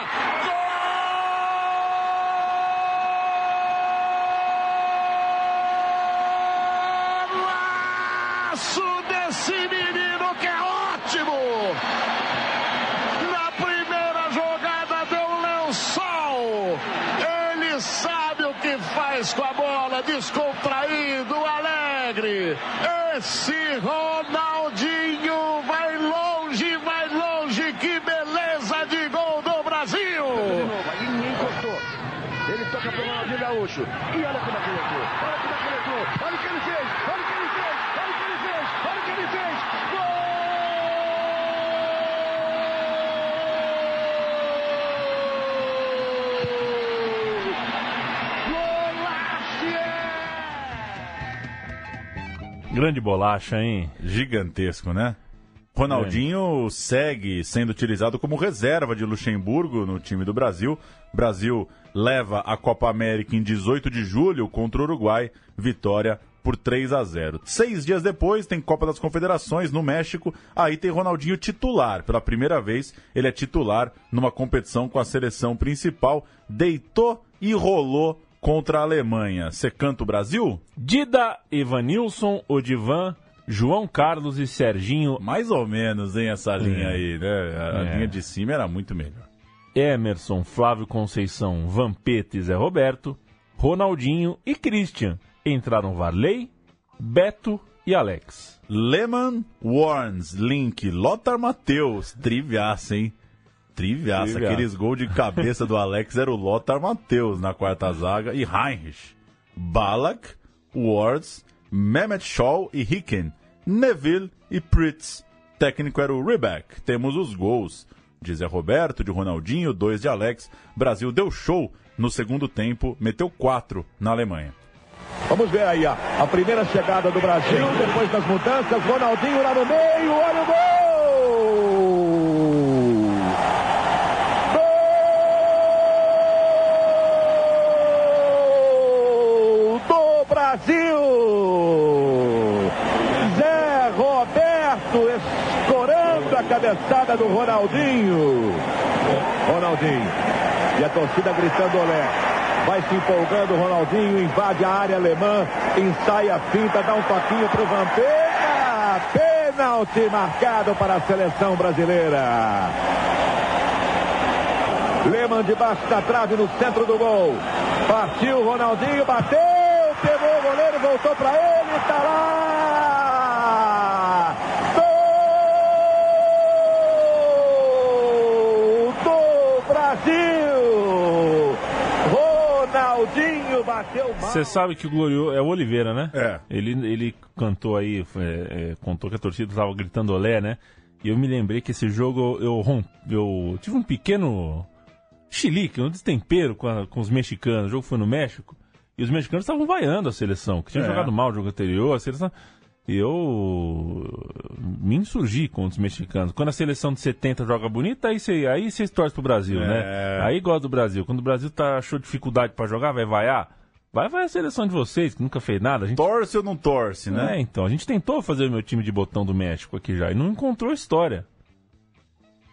Golaço desse menino que é ótimo! Na primeira jogada deu um lençol. Ele sabe o que faz com a bola, descontraído, alegre. Esse Ronaldinho Grande bolacha, hein? Gigantesco, né? Ronaldinho segue sendo utilizado como reserva de Luxemburgo no time do Brasil. Brasil leva a Copa América em 18 de julho contra o Uruguai, vitória por 3 a 0. Seis dias depois tem Copa das Confederações no México. Aí tem Ronaldinho titular. Pela primeira vez, ele é titular numa competição com a seleção principal. Deitou e rolou contra a Alemanha. Você canta o Brasil? Dida, Evanilson, Odivan, João Carlos e Serginho. Mais ou menos, hein, essa linha É. aí, né? A É. linha de cima era muito melhor. Emerson, Flávio Conceição, Vampeta e Zé Roberto, Ronaldinho e Christian. Entraram Varley, Beto e Alex. Lehmann, Warnes, Link, Lothar Matheus. Triviaça, hein? Triviaça. Aqueles gols de cabeça do Alex era o Lothar Matheus na quarta zaga. E Heinrich. Balak, Wards, Mehmet Shaw e Hicken. Neville e Pritz. Técnico era o Ribeck. Temos os gols de Zé Roberto, de Ronaldinho, dois de Alex. Brasil deu show no segundo tempo, meteu quatro na Alemanha. Vamos ver aí a, a primeira chegada do Brasil, depois das mudanças, Ronaldinho lá no meio, olha o gol! Gol do Brasil! Zé Roberto escorando a cabeçada do Ronaldinho. Ronaldinho. E a torcida gritando olé. Vai se empolgando, Ronaldinho invade a área alemã, ensaia a finta, dá um toquinho pro Vampeta. Pênalti marcado para a seleção brasileira. Lehmann debaixo da trave no centro do gol. Partiu Ronaldinho, bateu, pegou o goleiro, voltou para ele, tá lá. Gol do Brasil. Ronaldinho bateu mal. Você sabe que o glorioso é o Oliveira, né? É. Ele, ele cantou aí, é, é, contou que a torcida estava gritando olé, né? E eu me lembrei que esse jogo eu, romp, eu tive um pequeno chilique, um destempero com, a, com os mexicanos. O jogo foi no México e os mexicanos estavam vaiando a seleção, que tinha É. jogado mal o jogo anterior. A seleção. E eu me insurgi contra os mexicanos. Quando a seleção de 70 joga bonita, aí você aí cês torcem pro Brasil, É. né? Aí gosta do Brasil. Quando o Brasil tá, achou dificuldade pra jogar, vai vaiar. Vai vai a seleção de vocês, que nunca fez nada. Gente... Torce ou não torce, né? É, então. A gente tentou fazer o meu time de botão do México aqui já e não encontrou história.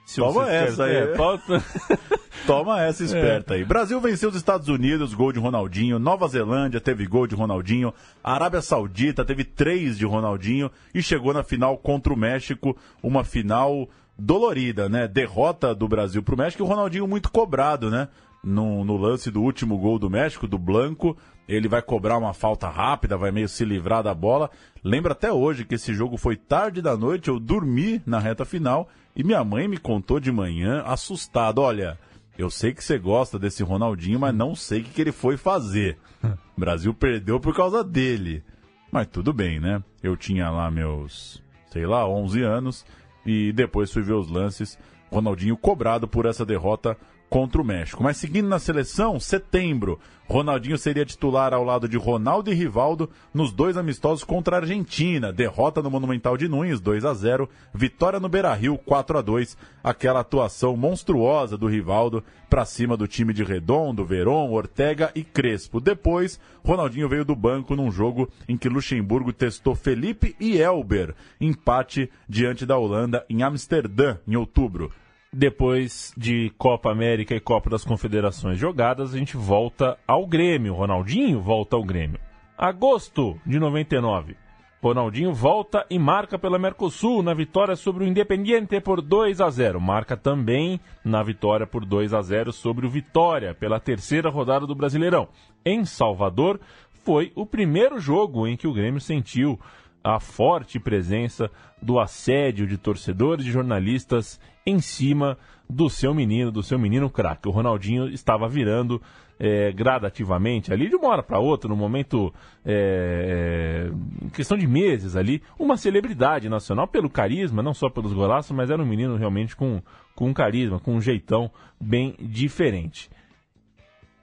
Se Toma essa aí. É, pauta- Toma essa É. esperta aí. Brasil venceu os Estados Unidos, gol de Ronaldinho. Nova Zelândia teve gol de Ronaldinho. A Arábia Saudita teve três de Ronaldinho. E chegou na final contra o México. Uma final dolorida, né? Derrota do Brasil pro México. E o Ronaldinho muito cobrado, né? No, no lance do último gol do México, do Blanco. Ele vai cobrar uma falta rápida, vai meio se livrar da bola. Lembro até hoje que esse jogo foi tarde da noite. Eu dormi na reta final. E minha mãe me contou de manhã, assustado. Olha, eu sei que você gosta desse Ronaldinho, mas não sei o que, que ele foi fazer. O Brasil perdeu por causa dele. Mas tudo bem, né? Eu tinha lá meus, sei lá, 11 anos e depois fui ver os lances. Ronaldinho cobrado por essa derrota contra o México. Mas seguindo na seleção, setembro, Ronaldinho seria titular ao lado de Ronaldo e Rivaldo nos dois amistosos contra a Argentina. Derrota no Monumental de Nunes, 2 a 0 Vitória no Beira-Rio, 4 a 2 Aquela atuação monstruosa do Rivaldo para cima do time de Redondo, Veron, Ortega e Crespo. Depois, Ronaldinho veio do banco num jogo em que Luxemburgo testou Felipe e Elber. Empate diante da Holanda em Amsterdã, em outubro. Depois de Copa América e Copa das Confederações jogadas, a gente volta ao Grêmio. Ronaldinho volta ao Grêmio. Agosto de 99. Ronaldinho volta e marca pela Mercosul na vitória sobre o Independiente por 2 a 0. Marca também na vitória por 2 a 0 sobre o Vitória pela terceira rodada do Brasileirão. Em Salvador, foi o primeiro jogo em que o Grêmio sentiu a forte presença do assédio de torcedores e jornalistas em cima do seu menino, do seu menino craque. O Ronaldinho estava virando é, gradativamente ali, de uma hora para outra, no momento, é, em questão de meses ali, uma celebridade nacional pelo carisma, não só pelos golaços, mas era um menino realmente com, com um carisma, com um jeitão bem diferente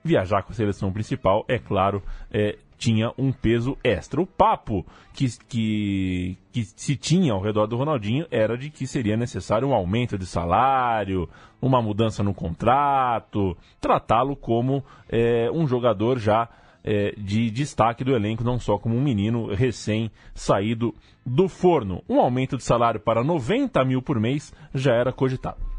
viajar com a seleção principal, é claro, é, tinha um peso extra. O papo que, que, que se tinha ao redor do Ronaldinho era de que seria necessário um aumento de salário, uma mudança no contrato, tratá-lo como é, um jogador já é, de destaque do elenco, não só como um menino recém saído do forno. Um aumento de salário para 90 mil por mês já era cogitado.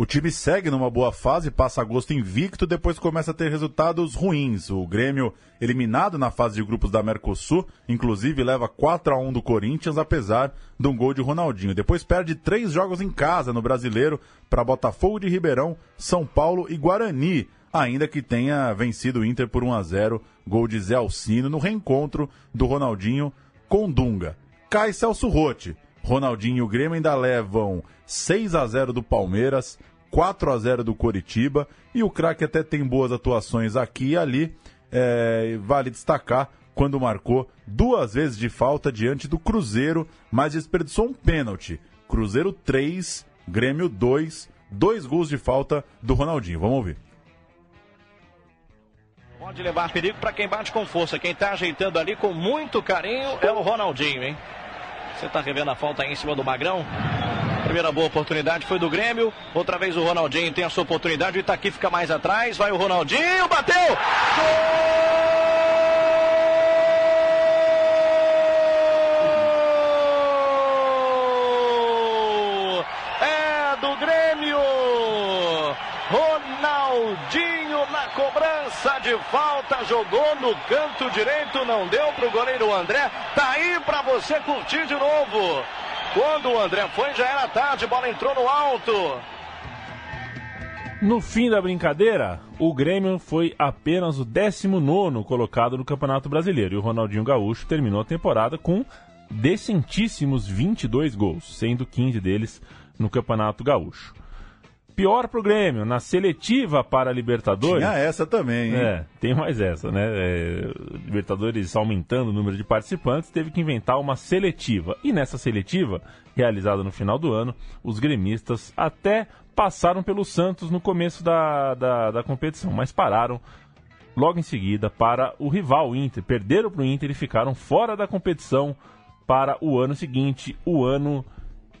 O time segue numa boa fase, passa agosto invicto, depois começa a ter resultados ruins. O Grêmio, eliminado na fase de grupos da Mercosul, inclusive leva 4 a 1 do Corinthians, apesar de um gol de Ronaldinho. Depois perde três jogos em casa no Brasileiro para Botafogo de Ribeirão, São Paulo e Guarani, ainda que tenha vencido o Inter por 1 a 0, gol de Zé Alcino no reencontro do Ronaldinho com Dunga. Cai Celso Rotti. Ronaldinho e o Grêmio ainda levam 6 a 0 do Palmeiras, 4 a 0 do Coritiba e o craque até tem boas atuações aqui e ali. É, vale destacar quando marcou duas vezes de falta diante do Cruzeiro, mas desperdiçou um pênalti. Cruzeiro 3, Grêmio 2, dois gols de falta do Ronaldinho. Vamos ouvir. Pode levar perigo para quem bate com força. Quem está ajeitando ali com muito carinho é o Ronaldinho, hein? Você está revendo a falta aí em cima do Magrão primeira boa oportunidade foi do Grêmio. Outra vez o Ronaldinho tem a sua oportunidade. O Itaqui fica mais atrás. Vai o Ronaldinho, bateu! Gol! É Ronaldinho na cobrança de falta, jogou no canto direito, não deu para o goleiro André. Tá aí para você curtir de novo. Quando o André foi, já era tarde, bola entrou no alto. No fim da brincadeira, o Grêmio foi apenas o 19 colocado no Campeonato Brasileiro e o Ronaldinho Gaúcho terminou a temporada com decentíssimos 22 gols, sendo 15 deles no Campeonato Gaúcho. Pior pro Grêmio, na seletiva para a Libertadores. Tinha essa também, hein? É, tem mais essa, né? É, Libertadores aumentando o número de participantes, teve que inventar uma seletiva. E nessa seletiva, realizada no final do ano, os gremistas até passaram pelo Santos no começo da, da, da competição, mas pararam logo em seguida para o rival Inter. Perderam para o Inter e ficaram fora da competição para o ano seguinte, o ano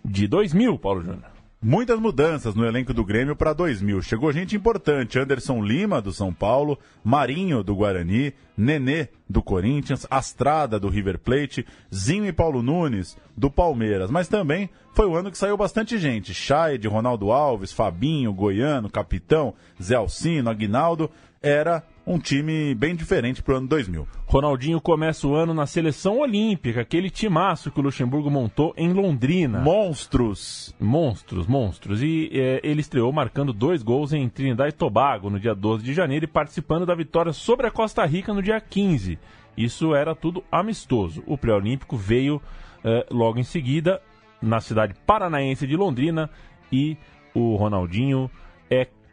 de 2000, Paulo Júnior. Muitas mudanças no elenco do Grêmio para 2000. Chegou gente importante: Anderson Lima, do São Paulo, Marinho, do Guarani, Nenê, do Corinthians, Astrada, do River Plate, Zinho e Paulo Nunes, do Palmeiras. Mas também foi o ano que saiu bastante gente: Chay, Ronaldo Alves, Fabinho, Goiano, Capitão, Zé Alcino, Aguinaldo. Era um time bem diferente para o ano 2000. Ronaldinho começa o ano na seleção olímpica, aquele timaço que o Luxemburgo montou em Londrina. Monstros! Monstros, monstros. E é, ele estreou marcando dois gols em Trinidad e Tobago no dia 12 de janeiro e participando da vitória sobre a Costa Rica no dia 15. Isso era tudo amistoso. O pré-olímpico veio é, logo em seguida na cidade paranaense de Londrina e o Ronaldinho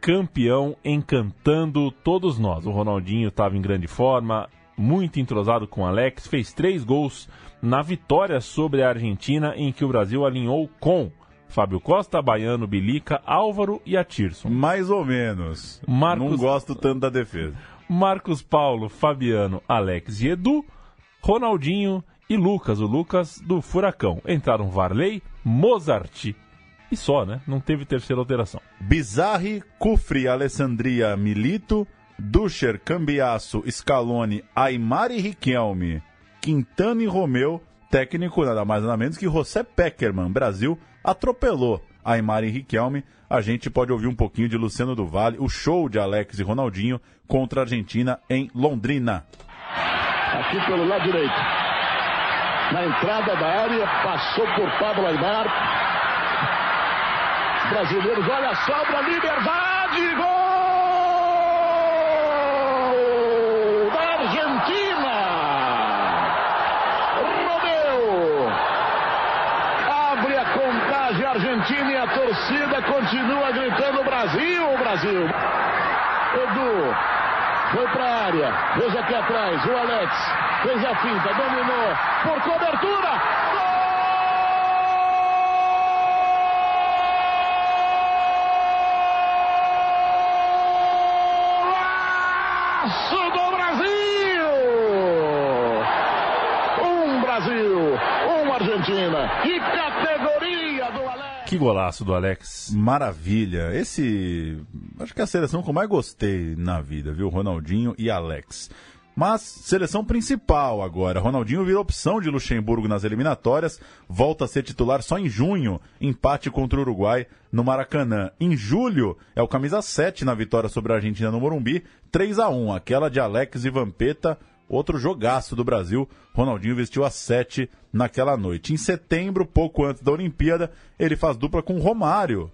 campeão encantando todos nós. O Ronaldinho estava em grande forma, muito entrosado com o Alex, fez três gols na vitória sobre a Argentina, em que o Brasil alinhou com Fábio Costa, Baiano, Bilica, Álvaro e Atirson. Mais ou menos. Marcos... Não gosto tanto da defesa. Marcos Paulo, Fabiano, Alex e Edu, Ronaldinho e Lucas, o Lucas do Furacão. Entraram Varley, Mozart e só, né? Não teve terceira alteração. Bizarri, Cufri, Alessandria, Milito, Duscher, Cambiasso, Scaloni, Aymar e Riquelme, Quintana e Romeu, técnico nada mais nada menos que José Peckerman, Brasil, atropelou Aymar e Riquelme. A gente pode ouvir um pouquinho de Luciano do Vale, o show de Alex e Ronaldinho contra a Argentina em Londrina. Aqui pelo lado direito. Na entrada da área, passou por Pablo Aymar, brasileiros. Olha a sobra, liberdade, gol da Argentina. Romeu abre a contagem argentina e a torcida continua gritando Brasil, Brasil. Edu foi para a área, veja aqui atrás, o Alex fez a finta, dominou por cobertura. Golaço do Brasil! Um Brasil, uma Argentina. Que categoria do Alex! Que golaço do Alex. Maravilha. Esse. Acho que é a seleção que eu mais gostei na vida, viu? Ronaldinho e Alex. Mas, seleção principal agora. Ronaldinho virou opção de Luxemburgo nas eliminatórias, volta a ser titular só em junho, empate contra o Uruguai no Maracanã. Em julho, é o camisa 7 na vitória sobre a Argentina no Morumbi, 3 a 1 aquela de Alex e Vampeta, outro jogaço do Brasil. Ronaldinho vestiu a 7 naquela noite. Em setembro, pouco antes da Olimpíada, ele faz dupla com Romário.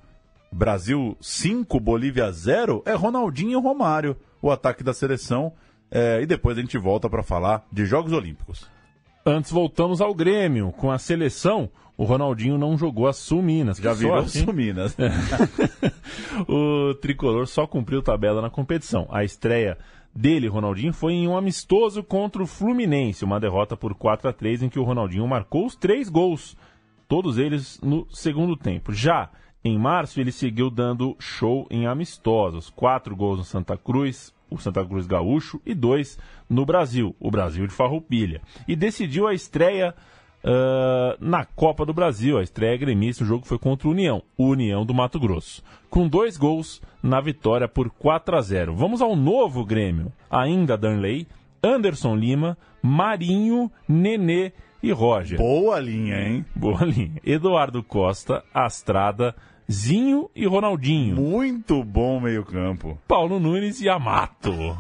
Brasil 5, Bolívia 0, é Ronaldinho e Romário, o ataque da seleção. É, e depois a gente volta para falar de Jogos Olímpicos. Antes voltamos ao Grêmio. Com a seleção, o Ronaldinho não jogou a Sul-Minas. Já virou assim? Sul-Minas. o tricolor só cumpriu tabela na competição. A estreia dele, Ronaldinho, foi em um amistoso contra o Fluminense, uma derrota por 4 a 3 em que o Ronaldinho marcou os três gols, todos eles no segundo tempo. Já em março, ele seguiu dando show em amistosos, quatro gols no Santa Cruz, o Santa Cruz Gaúcho, e dois no Brasil, o Brasil de Farroupilha. E decidiu a estreia uh, na Copa do Brasil, a estreia gremista, o jogo foi contra o União, o União do Mato Grosso, com dois gols na vitória por 4 a 0. Vamos ao novo Grêmio, ainda Danley, Anderson Lima, Marinho, Nenê e Roger. Boa linha, hein? Boa linha. Eduardo Costa, Astrada, Zinho e Ronaldinho. Muito bom meio-campo. Paulo Nunes e Amato.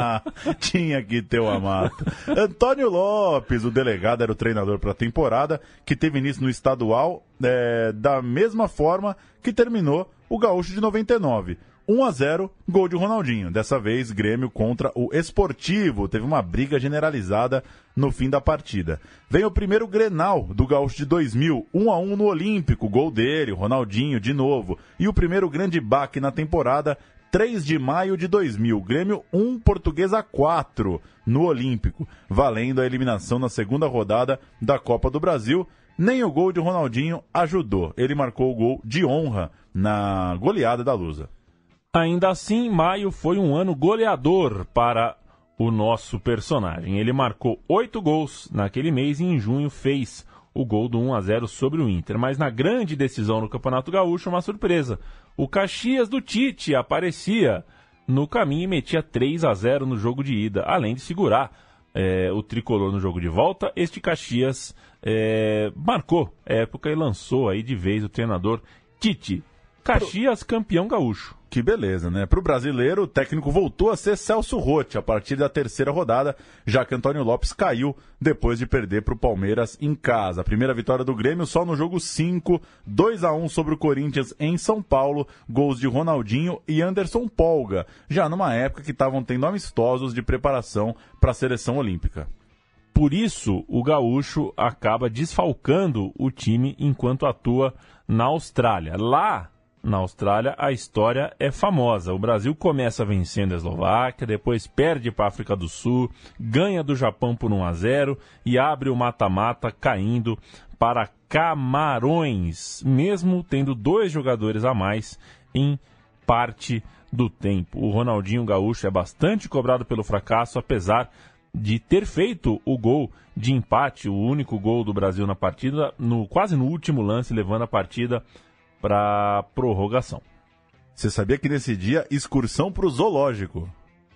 Tinha que ter o Amato. Antônio Lopes, o delegado, era o treinador para a temporada, que teve início no estadual é, da mesma forma que terminou o Gaúcho de 99. 1 a 0 gol de Ronaldinho. Dessa vez, Grêmio contra o Esportivo. Teve uma briga generalizada no fim da partida. Vem o primeiro Grenal do Gaúcho de 2000, 1 a 1 no Olímpico, gol dele, Ronaldinho de novo. E o primeiro grande baque na temporada, 3 de maio de 2000, Grêmio 1, Portuguesa 4 no Olímpico, valendo a eliminação na segunda rodada da Copa do Brasil. Nem o gol de Ronaldinho ajudou. Ele marcou o gol de honra na goleada da Lusa. Ainda assim, maio foi um ano goleador para o nosso personagem. Ele marcou oito gols naquele mês e em junho fez o gol do 1 a 0 sobre o Inter. Mas na grande decisão no Campeonato Gaúcho, uma surpresa. O Caxias do Tite aparecia no caminho e metia 3 a 0 no jogo de ida, além de segurar é, o tricolor no jogo de volta. Este Caxias é, marcou época e lançou aí de vez o treinador Tite. Caxias campeão gaúcho. Que beleza, né? Para o brasileiro, o técnico voltou a ser Celso Rotti a partir da terceira rodada, já que Antônio Lopes caiu depois de perder para o Palmeiras em casa. A primeira vitória do Grêmio só no jogo 5, 2 a 1 sobre o Corinthians em São Paulo, gols de Ronaldinho e Anderson Polga, já numa época que estavam tendo amistosos de preparação para a seleção olímpica. Por isso, o gaúcho acaba desfalcando o time enquanto atua na Austrália. Lá na Austrália, a história é famosa. O Brasil começa vencendo a Eslováquia, depois perde para a África do Sul, ganha do Japão por 1 a 0 e abre o mata-mata caindo para Camarões, mesmo tendo dois jogadores a mais em parte do tempo. O Ronaldinho Gaúcho é bastante cobrado pelo fracasso, apesar de ter feito o gol de empate, o único gol do Brasil na partida, no quase no último lance, levando a partida para prorrogação. Você sabia que nesse dia, excursão para o zoológico.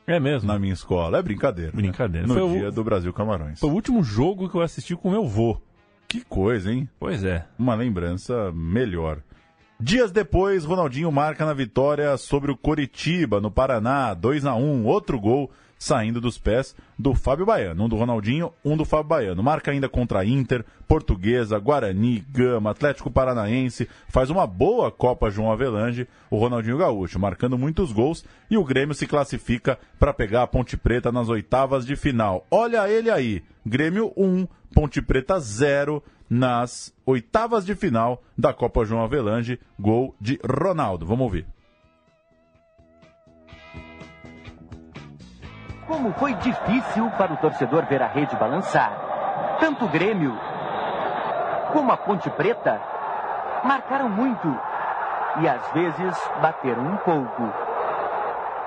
É mesmo? Na minha escola. É brincadeira. Né? Brincadeira. Né? No foi dia o... do Brasil Camarões. Foi o último jogo que eu assisti com meu vô. Que coisa, hein? Pois é. Uma lembrança melhor. Dias depois, Ronaldinho marca na vitória sobre o Coritiba, no Paraná, 2 a 1 outro gol saindo dos pés do Fábio Baiano. Um do Ronaldinho, um do Fábio Baiano. Marca ainda contra Inter, Portuguesa, Guarani, Gama, Atlético Paranaense. Faz uma boa Copa João Avelange, o Ronaldinho Gaúcho, marcando muitos gols. E o Grêmio se classifica para pegar a Ponte Preta nas oitavas de final. Olha ele aí. Grêmio 1, Ponte Preta 0 nas oitavas de final da Copa João Avelange. Gol de Ronaldo. Vamos ouvir. Como foi difícil para o torcedor ver a rede balançar. Tanto o Grêmio como a Ponte Preta marcaram muito e às vezes bateram um pouco.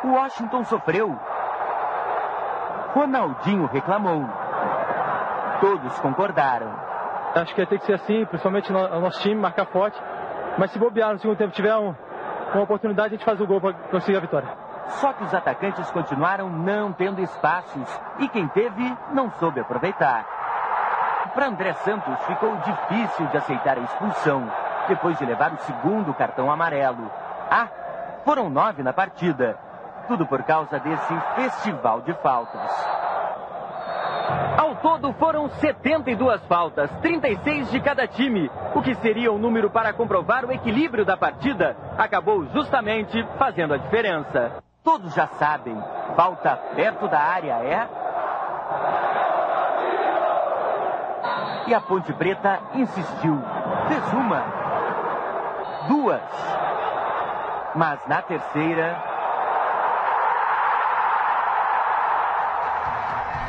O Washington sofreu. Ronaldinho reclamou. Todos concordaram. Acho que ter que ser assim, principalmente o nosso time, marcar forte. Mas se bobear no segundo tempo, tiver um, uma oportunidade, a gente faz o gol para conseguir a vitória. Só que os atacantes continuaram não tendo espaços e quem teve não soube aproveitar. Para André Santos ficou difícil de aceitar a expulsão, depois de levar o segundo cartão amarelo. Ah, foram nove na partida. Tudo por causa desse festival de faltas. Ao todo foram 72 faltas, 36 de cada time. O que seria um número para comprovar o equilíbrio da partida, acabou justamente fazendo a diferença. Todos já sabem, falta perto da área é. E a Ponte Preta insistiu. Fez uma, duas. Mas na terceira.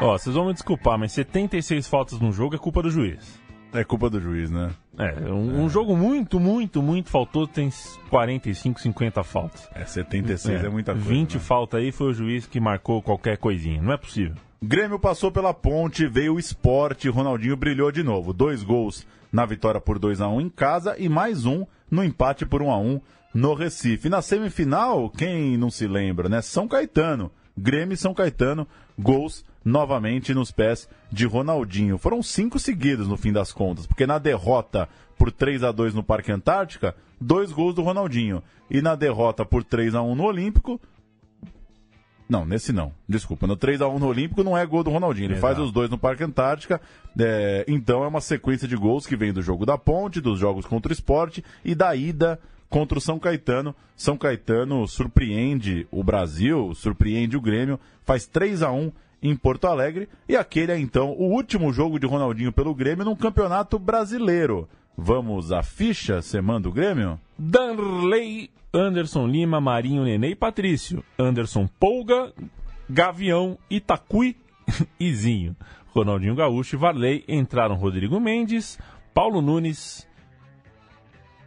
Ó, oh, vocês vão me desculpar, mas 76 faltas no jogo é culpa do juiz. É culpa do juiz, né? É, um, é. um jogo muito, muito, muito faltoso tem 45, 50 faltas. É, 76 é, é muita coisa. 20 né? falta aí foi o juiz que marcou qualquer coisinha. Não é possível. Grêmio passou pela ponte, veio o esporte, Ronaldinho brilhou de novo. Dois gols na vitória por 2 a 1 em casa e mais um no empate por 1 a 1 no Recife. E na semifinal, quem não se lembra, né? São Caetano. Grêmio e São Caetano, gols novamente nos pés de Ronaldinho. Foram cinco seguidos no fim das contas, porque na derrota por 3 a 2 no Parque Antártica, dois gols do Ronaldinho. E na derrota por 3 a 1 no Olímpico, não, nesse não. Desculpa. No 3x1 no Olímpico não é gol do Ronaldinho. Ele Exato. faz os dois no Parque Antártica. É, então é uma sequência de gols que vem do jogo da Ponte, dos jogos contra o esporte e da ida contra o São Caetano. São Caetano surpreende o Brasil, surpreende o Grêmio, faz 3 a 1 em Porto Alegre. E aquele é então o último jogo de Ronaldinho pelo Grêmio num campeonato brasileiro. Vamos à ficha, semana do Grêmio? Danley, Anderson Lima, Marinho, Nenê e Patrício. Anderson Polga, Gavião, Itacui e Zinho. Ronaldinho Gaúcho e Varley entraram Rodrigo Mendes, Paulo Nunes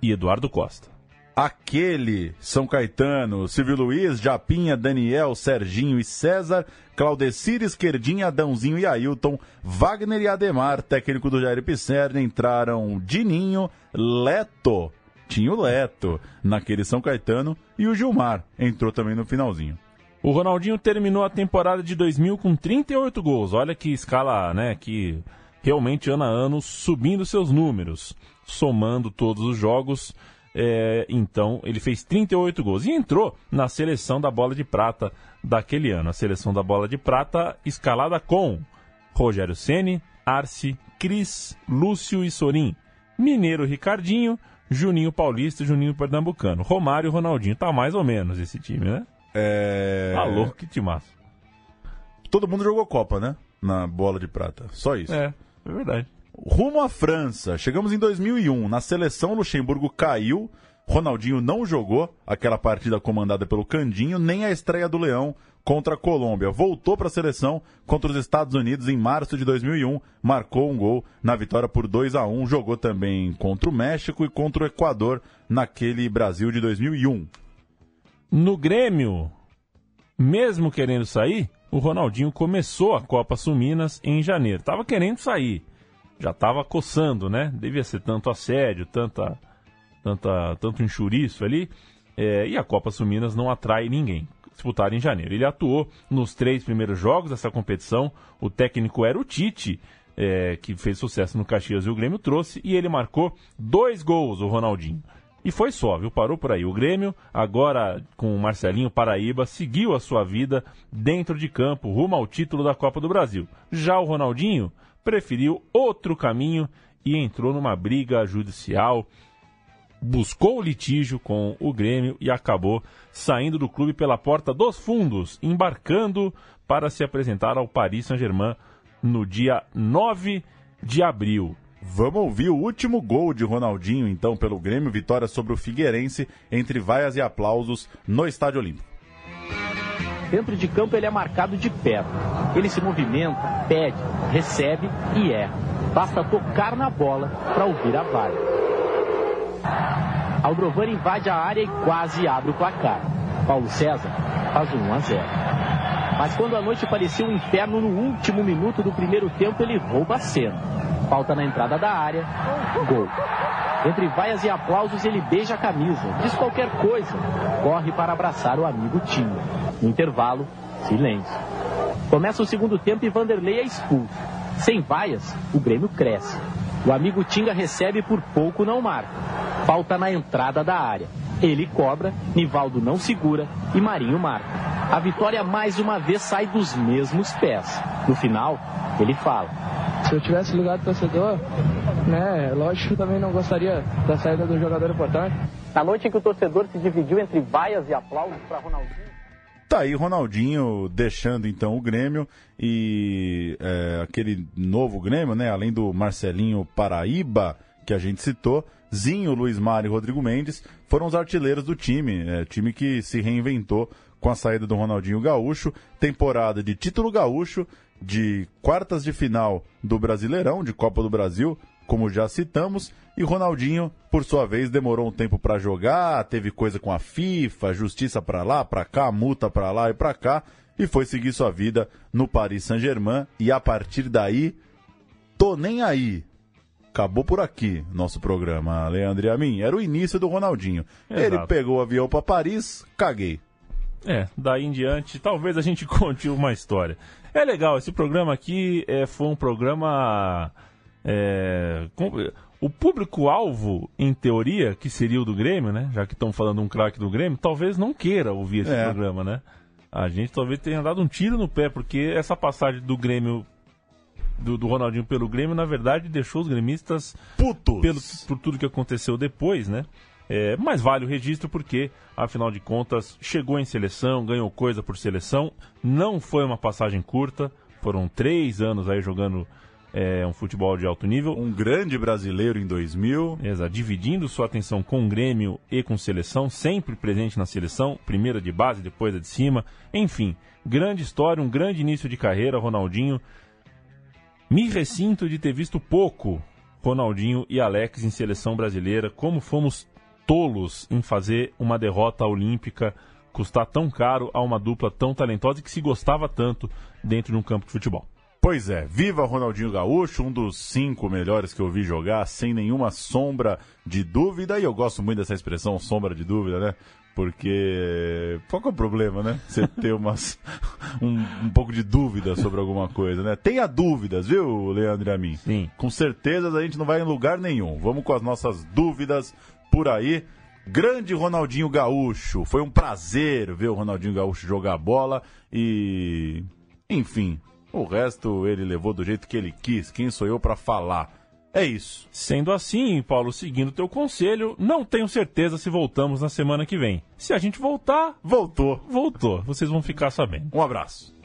e Eduardo Costa. Aquele São Caetano, Silvio Luiz, Japinha, Daniel, Serginho e César, Claudecir, Esquerdinha, Adãozinho e Ailton, Wagner e Ademar, técnico do Jair Pisserni, entraram Dininho, Leto, tinha o Leto naquele São Caetano e o Gilmar entrou também no finalzinho. O Ronaldinho terminou a temporada de 2000 com 38 gols. Olha que escala, né? Que realmente ano a ano subindo seus números, somando todos os jogos. É, então ele fez 38 gols e entrou na seleção da bola de prata daquele ano. A seleção da bola de prata escalada com Rogério Ceni, Arce, Cris, Lúcio e Sorim, Mineiro Ricardinho, Juninho Paulista e Juninho Pernambucano. Romário e Ronaldinho. Tá mais ou menos esse time, né? É... Tá louco, que timaço. Todo mundo jogou Copa, né? Na bola de prata. Só isso. É, é verdade. Rumo à França. Chegamos em 2001. Na seleção, Luxemburgo caiu. Ronaldinho não jogou aquela partida comandada pelo Candinho, nem a estreia do Leão contra a Colômbia. Voltou para a seleção contra os Estados Unidos em março de 2001, marcou um gol na vitória por 2 a 1 jogou também contra o México e contra o Equador naquele Brasil de 2001. No Grêmio, mesmo querendo sair, o Ronaldinho começou a Copa Suminas em janeiro. Tava querendo sair, já tava coçando, né? Devia ser tanto assédio, tanta, tanta, tanto enxuriço ali. É, e a Copa Suminas não atrai ninguém. Disputar em janeiro. Ele atuou nos três primeiros jogos dessa competição. O técnico era o Tite, é, que fez sucesso no Caxias e o Grêmio trouxe, e ele marcou dois gols, o Ronaldinho. E foi só, viu? Parou por aí. O Grêmio, agora com o Marcelinho Paraíba, seguiu a sua vida dentro de campo, rumo ao título da Copa do Brasil. Já o Ronaldinho preferiu outro caminho e entrou numa briga judicial, buscou o litígio com o Grêmio e acabou saindo do clube pela porta dos fundos, embarcando para se apresentar ao Paris Saint-Germain no dia 9 de abril. Vamos ouvir o último gol de Ronaldinho, então, pelo Grêmio, vitória sobre o Figueirense, entre vaias e aplausos no Estádio Olímpico. Dentro de campo ele é marcado de perto. Ele se movimenta, pede, recebe e erra. Basta tocar na bola para ouvir a valha. Aldrovani invade a área e quase abre o placar. Paulo César faz um 1 a 0. Mas quando a noite parecia um inferno no último minuto do primeiro tempo, ele rouba a cena. Falta na entrada da área, gol. Entre vaias e aplausos, ele beija a camisa, diz qualquer coisa, corre para abraçar o amigo Tinho. No intervalo, silêncio. Começa o segundo tempo e Vanderlei é expulso. Sem vaias, o Grêmio cresce. O amigo Tinga recebe por pouco não marca. Falta na entrada da área. Ele cobra, Nivaldo não segura e Marinho marca. A vitória mais uma vez sai dos mesmos pés. No final, ele fala. Se eu tivesse lugar do torcedor, né, lógico que também não gostaria da saída do jogador importante. Na noite em que o torcedor se dividiu entre vaias e aplausos para Ronaldinho. Tá aí Ronaldinho deixando então o Grêmio e é, aquele novo Grêmio, né? Além do Marcelinho Paraíba, que a gente citou, Zinho, Luiz Mário e Rodrigo Mendes foram os artilheiros do time, é, time que se reinventou com a saída do Ronaldinho Gaúcho, temporada de título gaúcho, de quartas de final do Brasileirão, de Copa do Brasil, como já citamos, e Ronaldinho, por sua vez, demorou um tempo para jogar, teve coisa com a FIFA, justiça para lá, para cá, multa para lá e para cá, e foi seguir sua vida no Paris Saint-Germain, e a partir daí, tô nem aí. Acabou por aqui nosso programa, Leandro e a mim. Era o início do Ronaldinho. Exato. Ele pegou o avião para Paris, caguei. É, daí em diante, talvez a gente conte uma história. É legal, esse programa aqui é, foi um programa. É, com, o público-alvo, em teoria, que seria o do Grêmio, né? Já que estão falando um craque do Grêmio, talvez não queira ouvir esse É. programa, né? A gente talvez tenha dado um tiro no pé, porque essa passagem do Grêmio, do, do Ronaldinho pelo Grêmio, na verdade, deixou os gremistas putos pelo, por tudo que aconteceu depois, né? É, mas vale o registro porque, afinal de contas, chegou em seleção, ganhou coisa por seleção. Não foi uma passagem curta, foram três anos aí jogando é, um futebol de alto nível. Um grande brasileiro em 2000. Exato, dividindo sua atenção com o Grêmio e com seleção, sempre presente na seleção, primeira de base, depois a de cima. Enfim, grande história, um grande início de carreira, Ronaldinho. Me ressinto de ter visto pouco Ronaldinho e Alex em seleção brasileira, como fomos tolos em fazer uma derrota olímpica custar tão caro a uma dupla tão talentosa e que se gostava tanto dentro de um campo de futebol. Pois é, viva Ronaldinho Gaúcho, um dos cinco melhores que eu vi jogar, sem nenhuma sombra de dúvida, e eu gosto muito dessa expressão, sombra de dúvida, né? Porque qual que é o problema, né? Você ter umas, um, um pouco de dúvida sobre alguma coisa, né? Tenha dúvidas, viu, Leandro e a mim? Sim. Com certeza a gente não vai em lugar nenhum. Vamos com as nossas dúvidas por aí. Grande Ronaldinho Gaúcho. Foi um prazer ver o Ronaldinho Gaúcho jogar bola e. Enfim, o resto ele levou do jeito que ele quis. Quem sou eu para falar? É isso. Sendo assim, Paulo, seguindo teu conselho, não tenho certeza se voltamos na semana que vem. Se a gente voltar, voltou. Voltou. Vocês vão ficar sabendo. Um abraço.